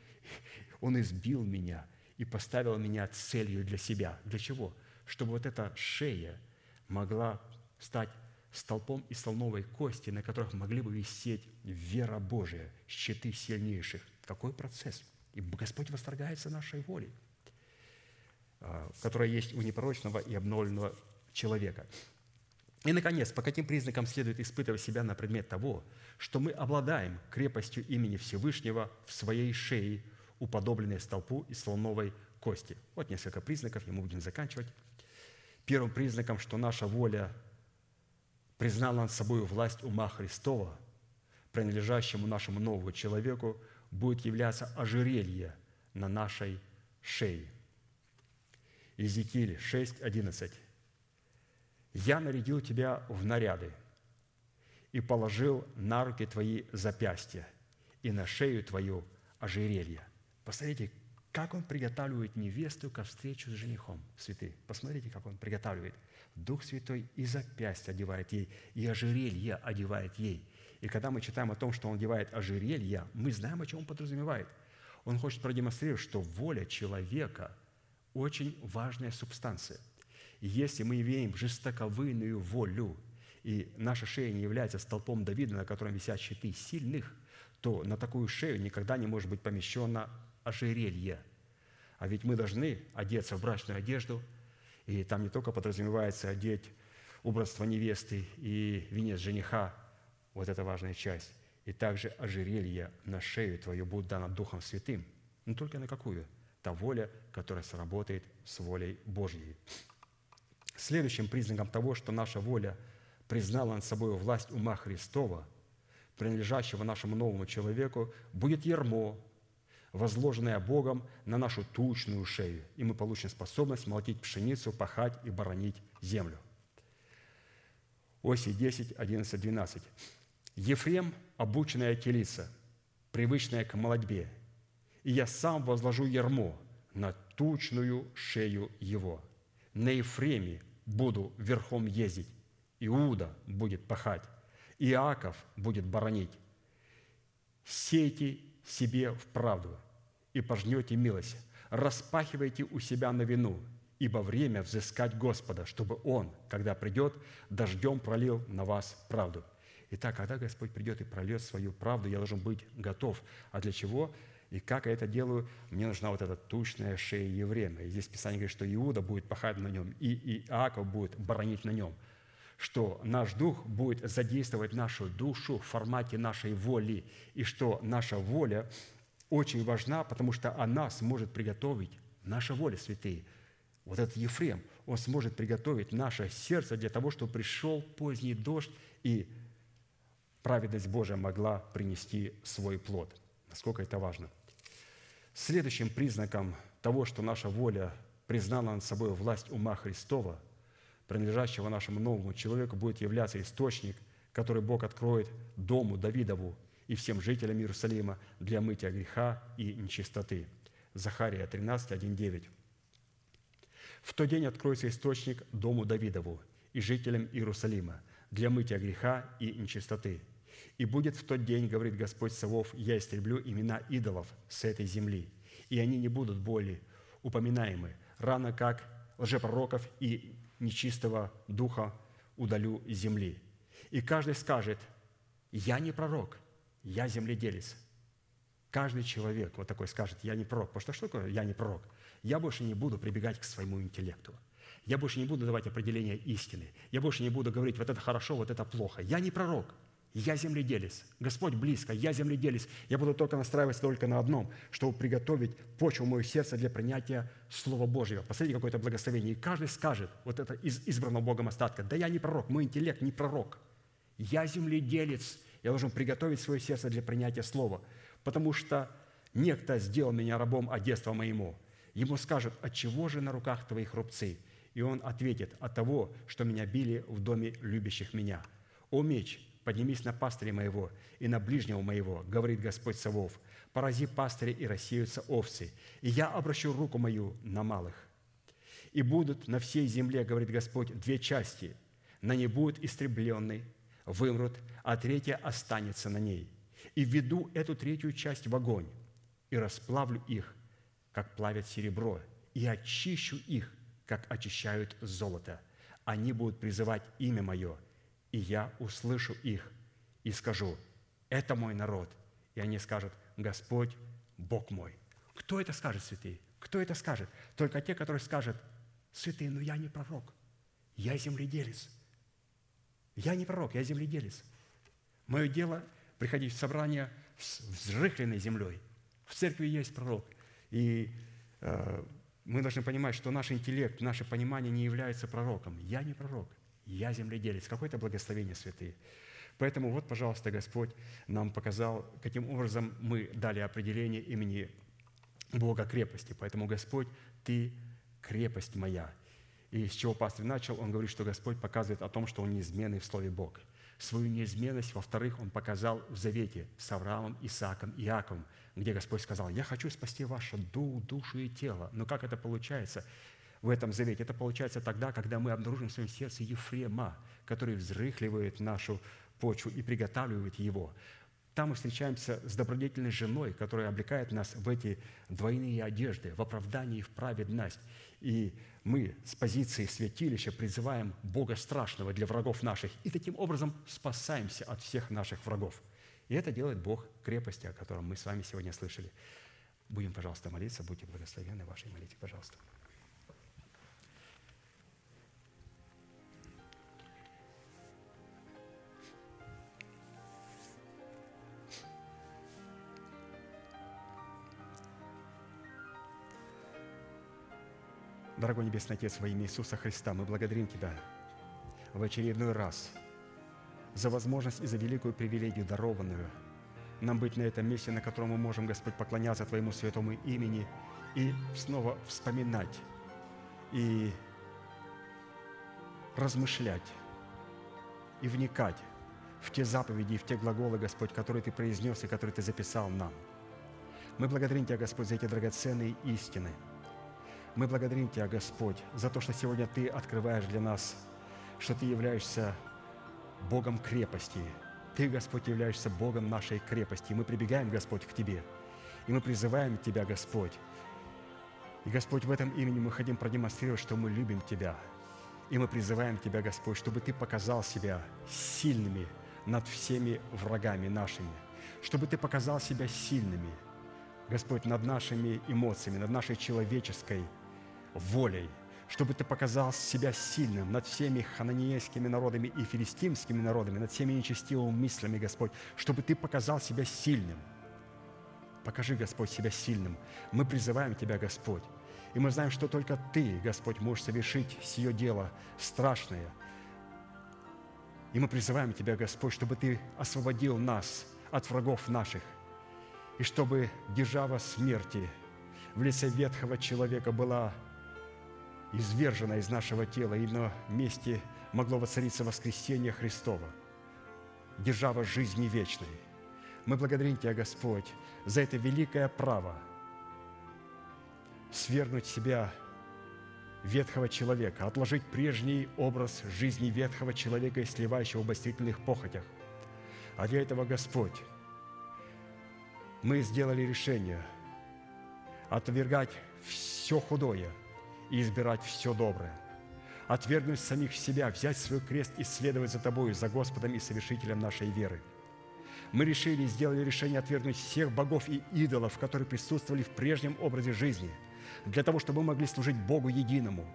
Он избил меня и поставил меня целью для себя. Для чего? Чтобы вот эта шея могла стать столпом из слоновой кости, на которых могли бы висеть вера Божия, щиты сильнейших. Какой процесс? И Господь восторгается нашей волей, а, которая есть у непорочного и обновленного человека. И, наконец, по каким признакам следует испытывать себя на предмет того, что мы обладаем крепостью имени Всевышнего в своей шее, уподобленной столпу из слоновой кости. Вот несколько признаков, и мы будем заканчивать. Первым признаком, что наша воля признала над собой власть ума Христова, принадлежащему нашему новому человеку, будет являться ожерелье на нашей шее. Иезекииль 6, 11. «Я нарядил тебя в наряды и положил на руки твои запястья и на шею твою ожерелье». Посмотрите, как он приготавливает невесту ко встрече с женихом, святые. Посмотрите, как он приготавливает. Дух Святой и запястье одевает ей, и ожерелье одевает ей. И когда мы читаем о том, что он одевает ожерелье, мы знаем, о чем он подразумевает. Он хочет продемонстрировать, что воля человека – очень важная субстанция – если мы имеем жестоковыйную волю, и наша шея не является столпом Давида, на котором висят щиты сильных, то на такую шею никогда не может быть помещено ожерелье. А ведь мы должны одеться в брачную одежду, и там не только подразумевается одеть убранство невесты и венец жениха, вот это важная часть, и также ожерелье на шею твою будет дано Духом Святым. Но только на какую? Та воля, которая сработает с волей Божьей. Следующим признаком того, что наша воля признала над собой власть ума Христова, принадлежащего нашему новому человеку, будет ярмо, возложенное Богом на нашу тучную шею, и мы получим способность молотить пшеницу, пахать и боронить землю. Оси 10, 11, 12. «Ефрем – обученная телица, привычная к молодьбе, и я сам возложу ярмо на тучную шею его. На Ефреме буду верхом ездить, Иуда будет пахать, Иаков будет боронить. Сейте себе в правду и пожнете милость. Распахивайте у себя на вину, ибо время взыскать Господа, чтобы Он, когда придет, дождем пролил на вас правду. Итак, когда Господь придет и прольет свою правду, я должен быть готов. А для чего? И как я это делаю? Мне нужна вот эта тучная шея Еврема. И здесь Писание говорит, что Иуда будет пахать на нем, и Иаков будет боронить на нем. Что наш дух будет задействовать нашу душу в формате нашей воли. И что наша воля очень важна, потому что она сможет приготовить, наша воля, святые, вот этот Ефрем, он сможет приготовить наше сердце для того, чтобы пришел поздний дождь, и праведность Божия могла принести свой плод. Насколько это важно – Следующим признаком того, что наша воля признала над собой власть ума Христова, принадлежащего нашему новому человеку, будет являться источник, который Бог откроет дому Давидову и всем жителям Иерусалима для мытия греха и нечистоты». Захария 13, 1, 9. «В тот день откроется источник дому Давидову и жителям Иерусалима для мытия греха и нечистоты. И будет в тот день, говорит Господь Савов, я истреблю имена идолов с этой земли, и они не будут более упоминаемы, равно как лжепророков и нечистого духа удалю земли. И каждый скажет, я не пророк, я земледелец. Каждый человек вот такой скажет, я не пророк. Потому что что такое я не пророк? Я больше не буду прибегать к своему интеллекту. Я больше не буду давать определение истины. Я больше не буду говорить, вот это хорошо, вот это плохо. Я не пророк. Я земледелец. Господь близко, я земледелец. Я буду только настраиваться только на одном, чтобы приготовить почву мое сердце для принятия Слова Божьего. Посмотрите, какое-то благословение. И каждый скажет, вот это из избранного Богом остатка, да я не пророк, мой интеллект не пророк. Я земледелец. Я должен приготовить свое сердце для принятия Слова. Потому что некто сделал меня рабом от детства моему. Ему скажут, от чего же на руках твоих рубцы? И он ответит, от того, что меня били в доме любящих меня. О меч, поднимись на пастыря моего и на ближнего моего, говорит Господь Савов, порази пастыря и рассеются овцы, и я обращу руку мою на малых. И будут на всей земле, говорит Господь, две части. На ней будут истреблены, вымрут, а третья останется на ней. И введу эту третью часть в огонь, и расплавлю их, как плавят серебро, и очищу их, как очищают золото. Они будут призывать имя Мое – и я услышу их и скажу, это мой народ. И они скажут, Господь, Бог мой. Кто это скажет, святые? Кто это скажет? Только те, которые скажут, святые, но я не пророк, я земледелец. Я не пророк, я земледелец. Мое дело – приходить в собрание взрыхленной землей. В церкви есть пророк. И э, мы должны понимать, что наш интеллект, наше понимание не является пророком. Я не пророк. Я земледелец. Какое-то благословение, святые. Поэтому вот, пожалуйста, Господь нам показал, каким образом мы дали определение имени Бога крепости. Поэтому, Господь, Ты крепость моя. И с чего пастор начал, он говорит, что Господь показывает о том, что Он неизменный в Слове Бог. Свою неизменность, во-вторых, Он показал в Завете с Авраамом, Исааком и Иаковом, где Господь сказал, «Я хочу спасти ваше дух, душу и тело». Но как это получается? В этом завете. Это получается тогда, когда мы обнаружим в своем сердце Ефрема, который взрыхливает нашу почву и приготавливает его. Там мы встречаемся с добродетельной женой, которая облекает нас в эти двойные одежды, в оправдании и в праведность. И мы с позиции святилища призываем Бога страшного для врагов наших и таким образом спасаемся от всех наших врагов. И это делает Бог крепости, о котором мы с вами сегодня слышали. Будем, пожалуйста, молиться, будьте благословенны в вашей молитве, пожалуйста. Дорогой Небесный Отец, во имя Иисуса Христа, мы благодарим Тебя в очередной раз за возможность и за великую привилегию, дарованную нам быть на этом месте, на котором мы можем, Господь, поклоняться Твоему святому имени и снова вспоминать и размышлять и вникать в те заповеди и в те глаголы, Господь, которые Ты произнес и которые Ты записал нам. Мы благодарим Тебя, Господь, за эти драгоценные истины – мы благодарим Тебя, Господь, за то, что сегодня Ты открываешь для нас, что Ты являешься Богом крепости. Ты, Господь, являешься Богом нашей крепости. Мы прибегаем, Господь, к Тебе. И мы призываем Тебя, Господь. И, Господь, в этом имени мы хотим продемонстрировать, что мы любим Тебя. И мы призываем Тебя, Господь, чтобы Ты показал себя сильными над всеми врагами нашими, чтобы Ты показал себя сильными, Господь, над нашими эмоциями, над нашей человеческой волей, чтобы Ты показал себя сильным над всеми хананиейскими народами и филистимскими народами, над всеми нечестивыми мыслями, Господь, чтобы Ты показал себя сильным. Покажи, Господь, себя сильным. Мы призываем Тебя, Господь. И мы знаем, что только Ты, Господь, можешь совершить сие дело страшное. И мы призываем Тебя, Господь, чтобы Ты освободил нас от врагов наших, и чтобы держава смерти в лице ветхого человека была извержена из нашего тела, и на месте могло воцариться воскресение Христова. держава жизни вечной. Мы благодарим Тебя, Господь, за это великое право свергнуть себя ветхого человека, отложить прежний образ жизни ветхого человека и сливающего в обострительных похотях. А для этого, Господь, мы сделали решение отвергать все худое и избирать все доброе. Отвергнуть самих себя, взять свой крест и следовать за Тобою, за Господом и совершителем нашей веры. Мы решили сделали решение отвергнуть всех богов и идолов, которые присутствовали в прежнем образе жизни, для того, чтобы мы могли служить Богу единому.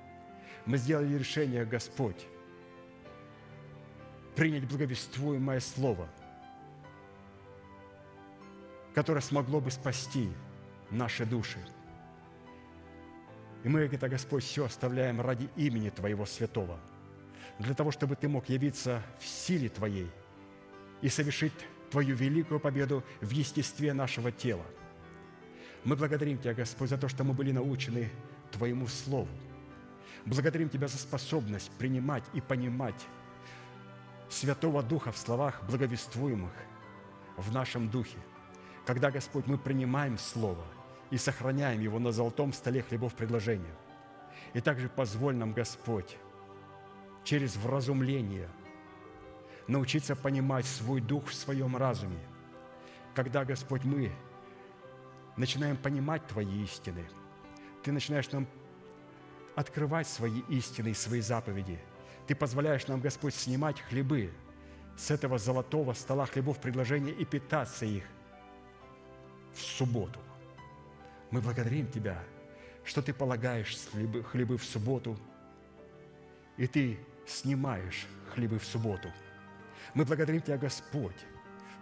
Мы сделали решение, Господь, принять благовествуемое Слово, которое смогло бы спасти наши души – и мы это, Господь, все оставляем ради имени Твоего святого, для того, чтобы Ты мог явиться в силе Твоей и совершить Твою великую победу в естестве нашего тела. Мы благодарим Тебя, Господь, за то, что мы были научены Твоему Слову. Благодарим Тебя за способность принимать и понимать Святого Духа в словах благовествуемых в нашем духе. Когда, Господь, мы принимаем Слово – и сохраняем его на золотом столе хлебов предложения. И также позволь нам, Господь, через вразумление научиться понимать свой дух в своем разуме. Когда, Господь, мы начинаем понимать Твои истины, Ты начинаешь нам открывать свои истины и свои заповеди. Ты позволяешь нам, Господь, снимать хлебы с этого золотого стола хлебов предложения и питаться их в субботу. Мы благодарим Тебя, что Ты полагаешь хлебы, в субботу, и Ты снимаешь хлебы в субботу. Мы благодарим Тебя, Господь,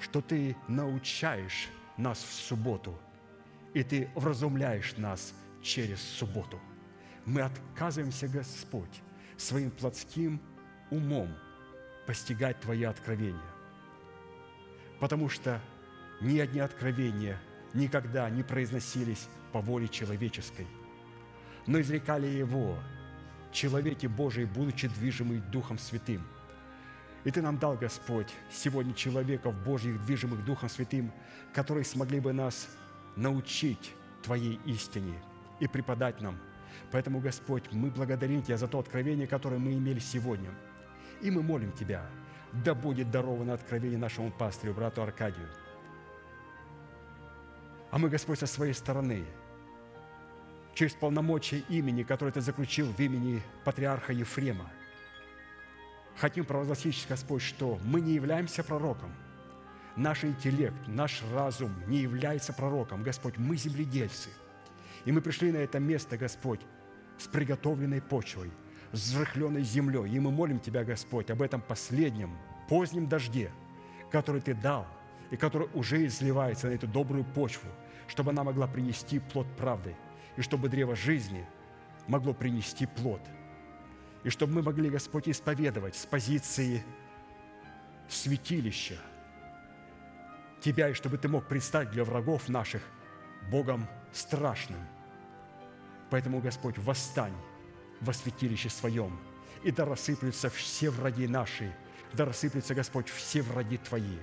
что Ты научаешь нас в субботу, и Ты вразумляешь нас через субботу. Мы отказываемся, Господь, своим плотским умом постигать Твои откровения, потому что ни одни откровения – никогда не произносились по воле человеческой, но изрекали его человеки Божии, будучи движимы Духом Святым. И Ты нам дал, Господь, сегодня человеков Божьих, движимых Духом Святым, которые смогли бы нас научить Твоей истине и преподать нам. Поэтому, Господь, мы благодарим Тебя за то откровение, которое мы имели сегодня. И мы молим Тебя, да будет даровано откровение нашему пастырю, брату Аркадию – а мы, Господь, со своей стороны, через полномочия имени, которое Ты заключил в имени патриарха Ефрема, хотим провозгласить, Господь, что мы не являемся пророком. Наш интеллект, наш разум не является пророком. Господь, мы земледельцы. И мы пришли на это место, Господь, с приготовленной почвой, с взрыхленной землей. И мы молим Тебя, Господь, об этом последнем, позднем дожде, который Ты дал, и который уже изливается на эту добрую почву – чтобы она могла принести плод правды, и чтобы древо жизни могло принести плод. И чтобы мы могли, Господь, исповедовать с позиции святилища Тебя, и чтобы Ты мог предстать для врагов наших Богом страшным. Поэтому, Господь, восстань во святилище Своем, и да рассыплются все враги наши, да рассыплются, Господь, все враги Твои.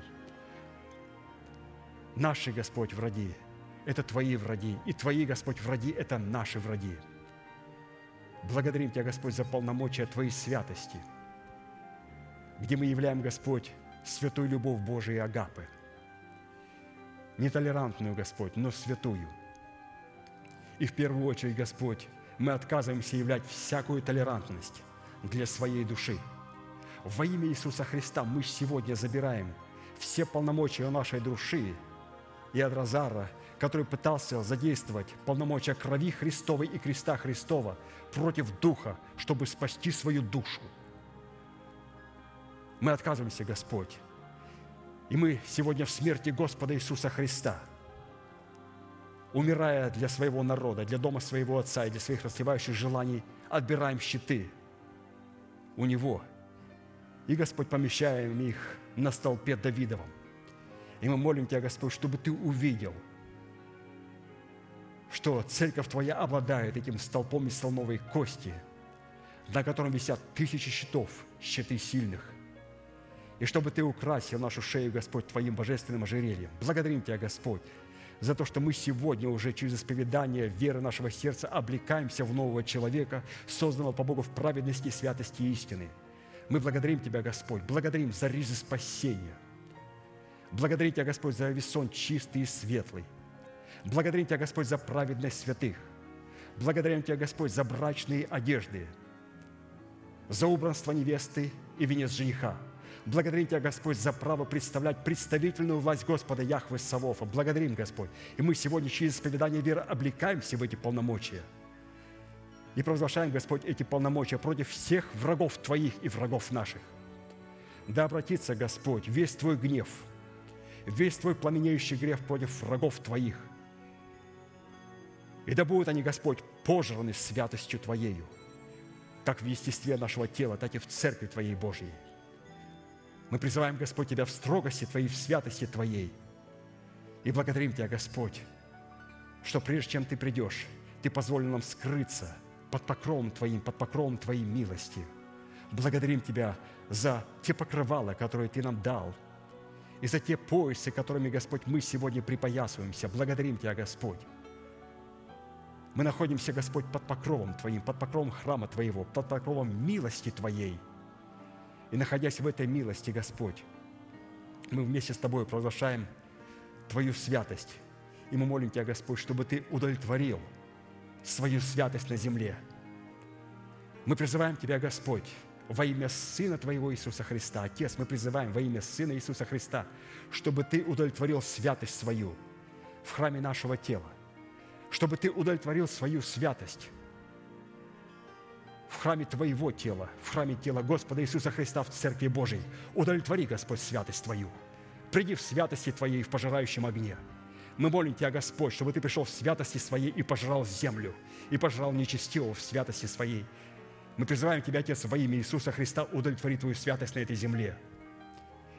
Наши, Господь, враги – это Твои враги, и Твои, Господь, враги – это наши враги. Благодарим Тебя, Господь, за полномочия Твоей святости, где мы являем, Господь, святую любовь Божию и агапы. Нетолерантную, Господь, но святую. И в первую очередь, Господь, мы отказываемся являть всякую толерантность для своей души. Во имя Иисуса Христа мы сегодня забираем все полномочия нашей души и от Розара – который пытался задействовать полномочия крови Христовой и креста Христова против Духа, чтобы спасти свою душу. Мы отказываемся, Господь. И мы сегодня в смерти Господа Иисуса Христа, умирая для своего народа, для дома своего Отца и для своих расслевающих желаний, отбираем щиты у Него. И, Господь, помещаем их на столпе Давидовом. И мы молим Тебя, Господь, чтобы Ты увидел – что церковь Твоя обладает этим столпом из слоновой кости, на котором висят тысячи щитов, щиты сильных. и чтобы Ты украсил нашу шею, Господь, Твоим божественным ожерельем. Благодарим Тебя, Господь, за то, что мы сегодня уже через исповедание веры нашего сердца облекаемся в нового человека, созданного по Богу в праведности, святости и истины. Мы благодарим Тебя, Господь, благодарим за ризы спасения. Благодарим Тебя, Господь, за весон чистый и светлый. Благодарим Тебя, Господь, за праведность святых. Благодарим Тебя, Господь, за брачные одежды, за убранство невесты и венец жениха – Благодарим Тебя, Господь, за право представлять представительную власть Господа Яхвы Савофа. Благодарим, Господь. И мы сегодня через исповедание веры облекаемся в эти полномочия. И провозглашаем, Господь, эти полномочия против всех врагов Твоих и врагов наших. Да обратится, Господь, весь Твой гнев, весь Твой пламенеющий грех против врагов Твоих. И да будут они, Господь, пожраны святостью Твоею, как в естестве нашего тела, так и в Церкви Твоей Божьей – мы призываем, Господь, Тебя в строгости Твоей, в святости Твоей. И благодарим Тебя, Господь, что прежде чем Ты придешь, Ты позволил нам скрыться под покровом Твоим, под покровом Твоей милости. Благодарим Тебя за те покрывала, которые Ты нам дал, и за те поясы, которыми, Господь, мы сегодня припоясываемся. Благодарим Тебя, Господь. Мы находимся, Господь, под покровом Твоим, под покровом храма Твоего, под покровом милости Твоей – и находясь в этой милости, Господь, мы вместе с Тобой провозглашаем Твою святость. И мы молим Тебя, Господь, чтобы Ты удовлетворил свою святость на земле. Мы призываем Тебя, Господь, во имя Сына Твоего Иисуса Христа. Отец, мы призываем во имя Сына Иисуса Христа, чтобы Ты удовлетворил святость свою в храме нашего тела, чтобы Ты удовлетворил свою святость в храме Твоего тела, в храме тела Господа Иисуса Христа в Церкви Божией. Удовлетвори, Господь, святость Твою. Приди в святости Твоей в пожирающем огне. Мы молим Тебя, Господь, чтобы Ты пришел в святости Своей и пожрал землю, и пожрал нечестивого в святости Своей. Мы призываем Тебя, Отец, во имя Иисуса Христа, удовлетвори Твою святость на этой земле.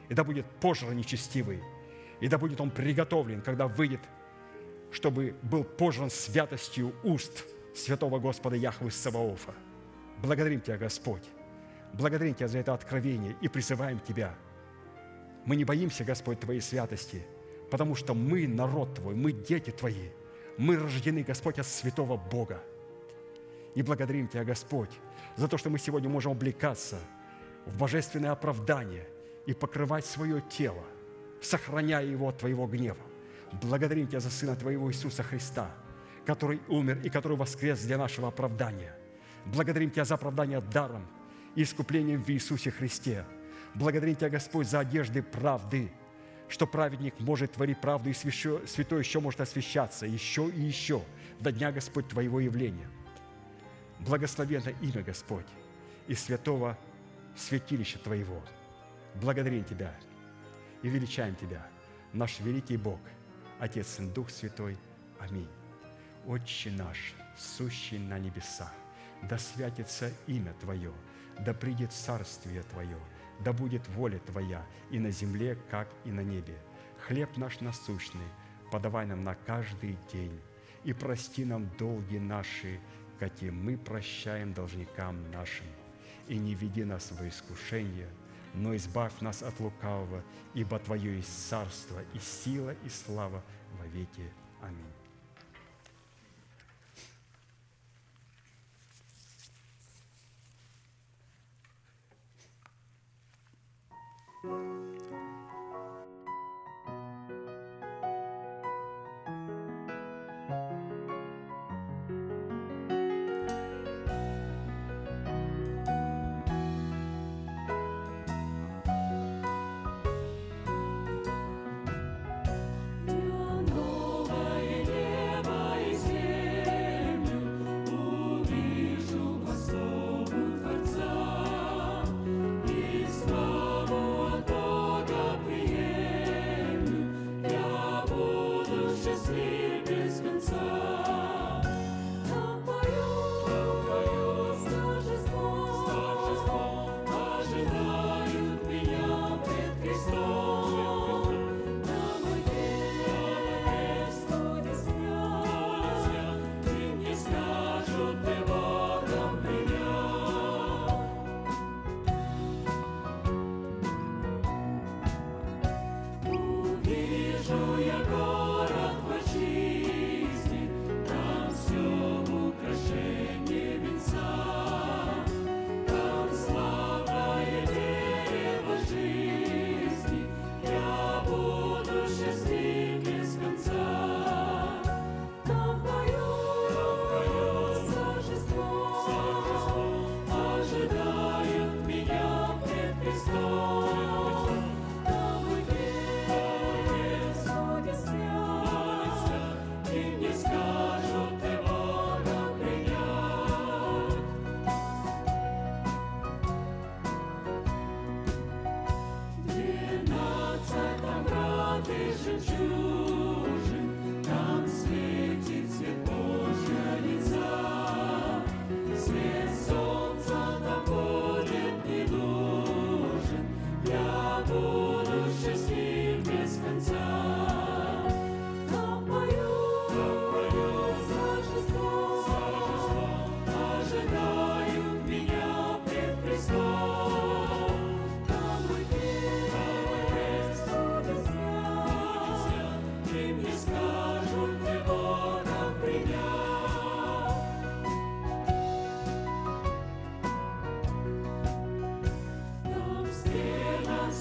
И да будет пожран нечестивый, и да будет он приготовлен, когда выйдет, чтобы был пожран святостью уст святого Господа Яхвы Саваофа. Благодарим Тебя, Господь. Благодарим Тебя за это откровение и призываем Тебя. Мы не боимся, Господь, Твоей святости, потому что мы народ Твой, мы дети Твои. Мы рождены, Господь, от святого Бога. И благодарим Тебя, Господь, за то, что мы сегодня можем облекаться в божественное оправдание и покрывать свое тело, сохраняя его от Твоего гнева. Благодарим Тебя за Сына Твоего Иисуса Христа, который умер и который воскрес для нашего оправдания – Благодарим Тебя за оправдание даром и искуплением в Иисусе Христе. Благодарим Тебя, Господь, за одежды правды, что праведник может творить правду, и святой еще может освящаться еще и еще до дня, Господь, Твоего явления. Благословенно имя, Господь, и святого святилища Твоего. Благодарим Тебя и величаем Тебя, наш великий Бог, Отец и Дух Святой. Аминь. Отче наш, сущий на небесах, да святится имя Твое, да придет царствие Твое, да будет воля Твоя и на земле, как и на небе. Хлеб наш насущный подавай нам на каждый день, и прости нам долги наши, какие мы прощаем должникам нашим. И не веди нас в искушение, но избавь нас от лукавого, ибо Твое есть царство и сила и слава во веки. Аминь. Я новое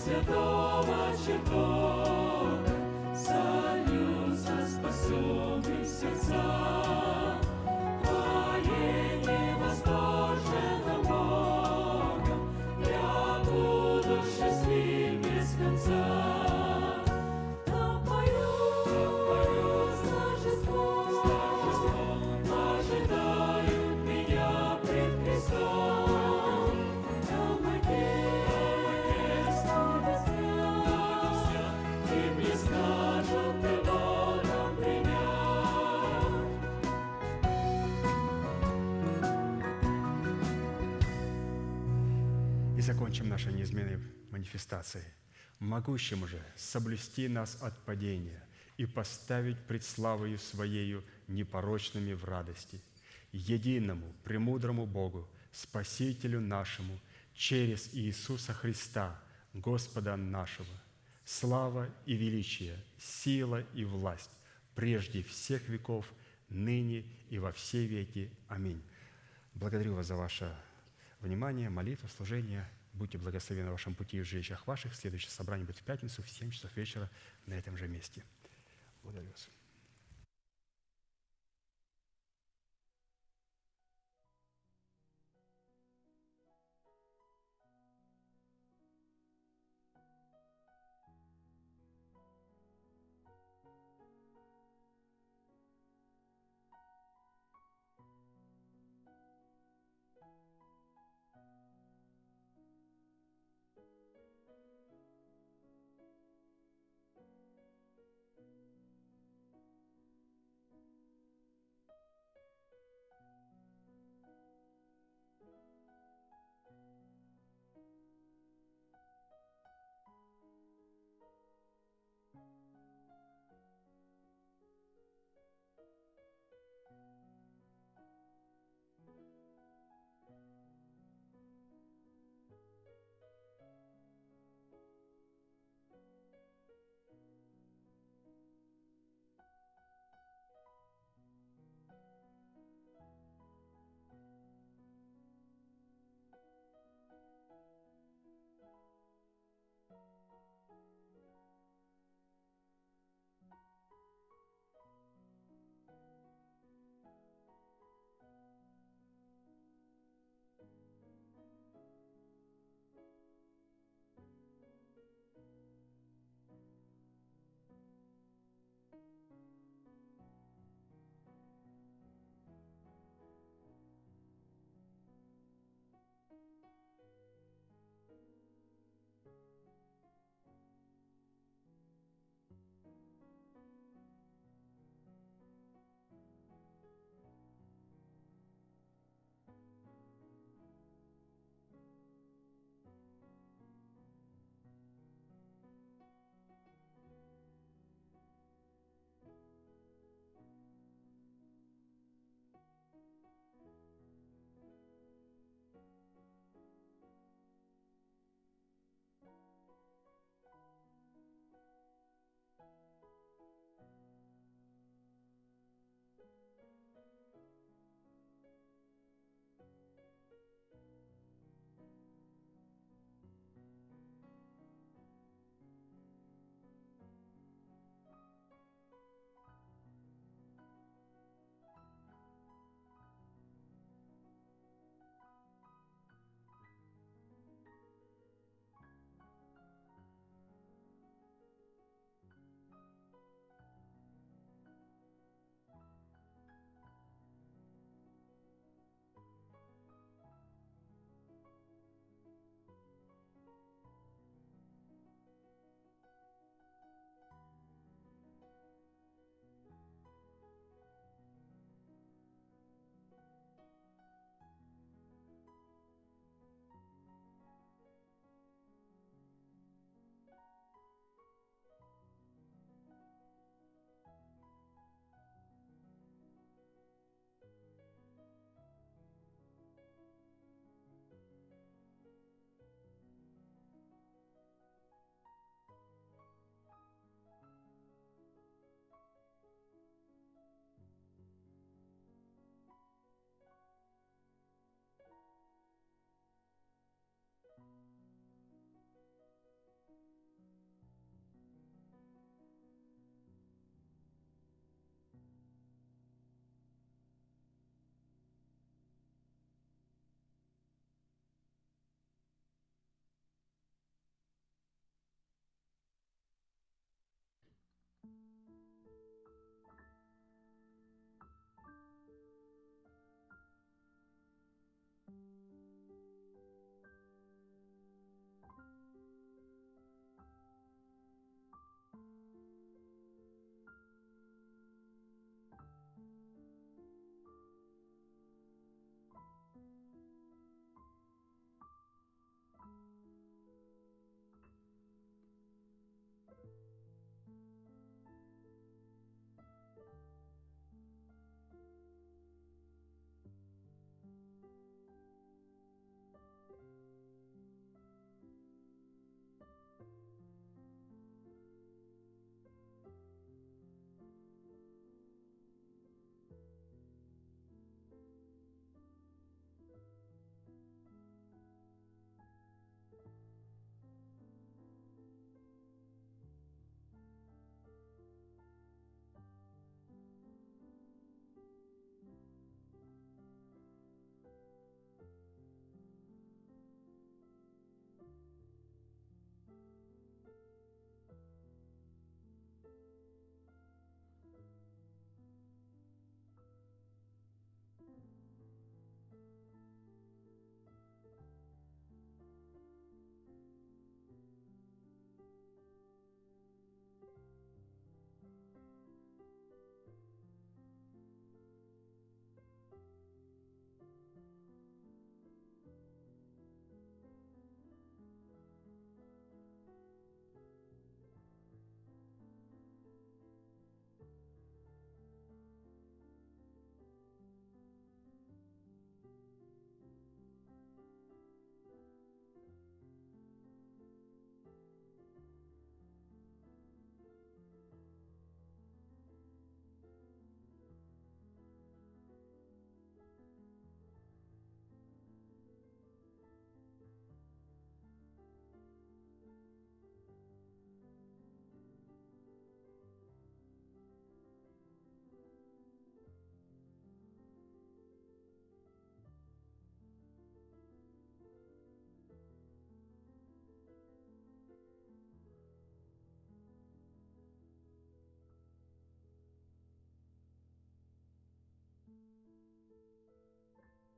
святого чертога Сольются спасенные сердца нашей неизменной манифестацией. Могущему же соблюсти нас от падения и поставить пред славою Своею непорочными в радости, единому, премудрому Богу, Спасителю нашему, через Иисуса Христа, Господа нашего, слава и величие, сила и власть прежде всех веков, ныне и во все веки. Аминь. Благодарю вас за ваше внимание, молитву, служение. Будьте благословены в вашем пути и в жилищах ваших. Следующее собрание будет в пятницу в 7 часов вечера на этом же месте. Благодарю вас.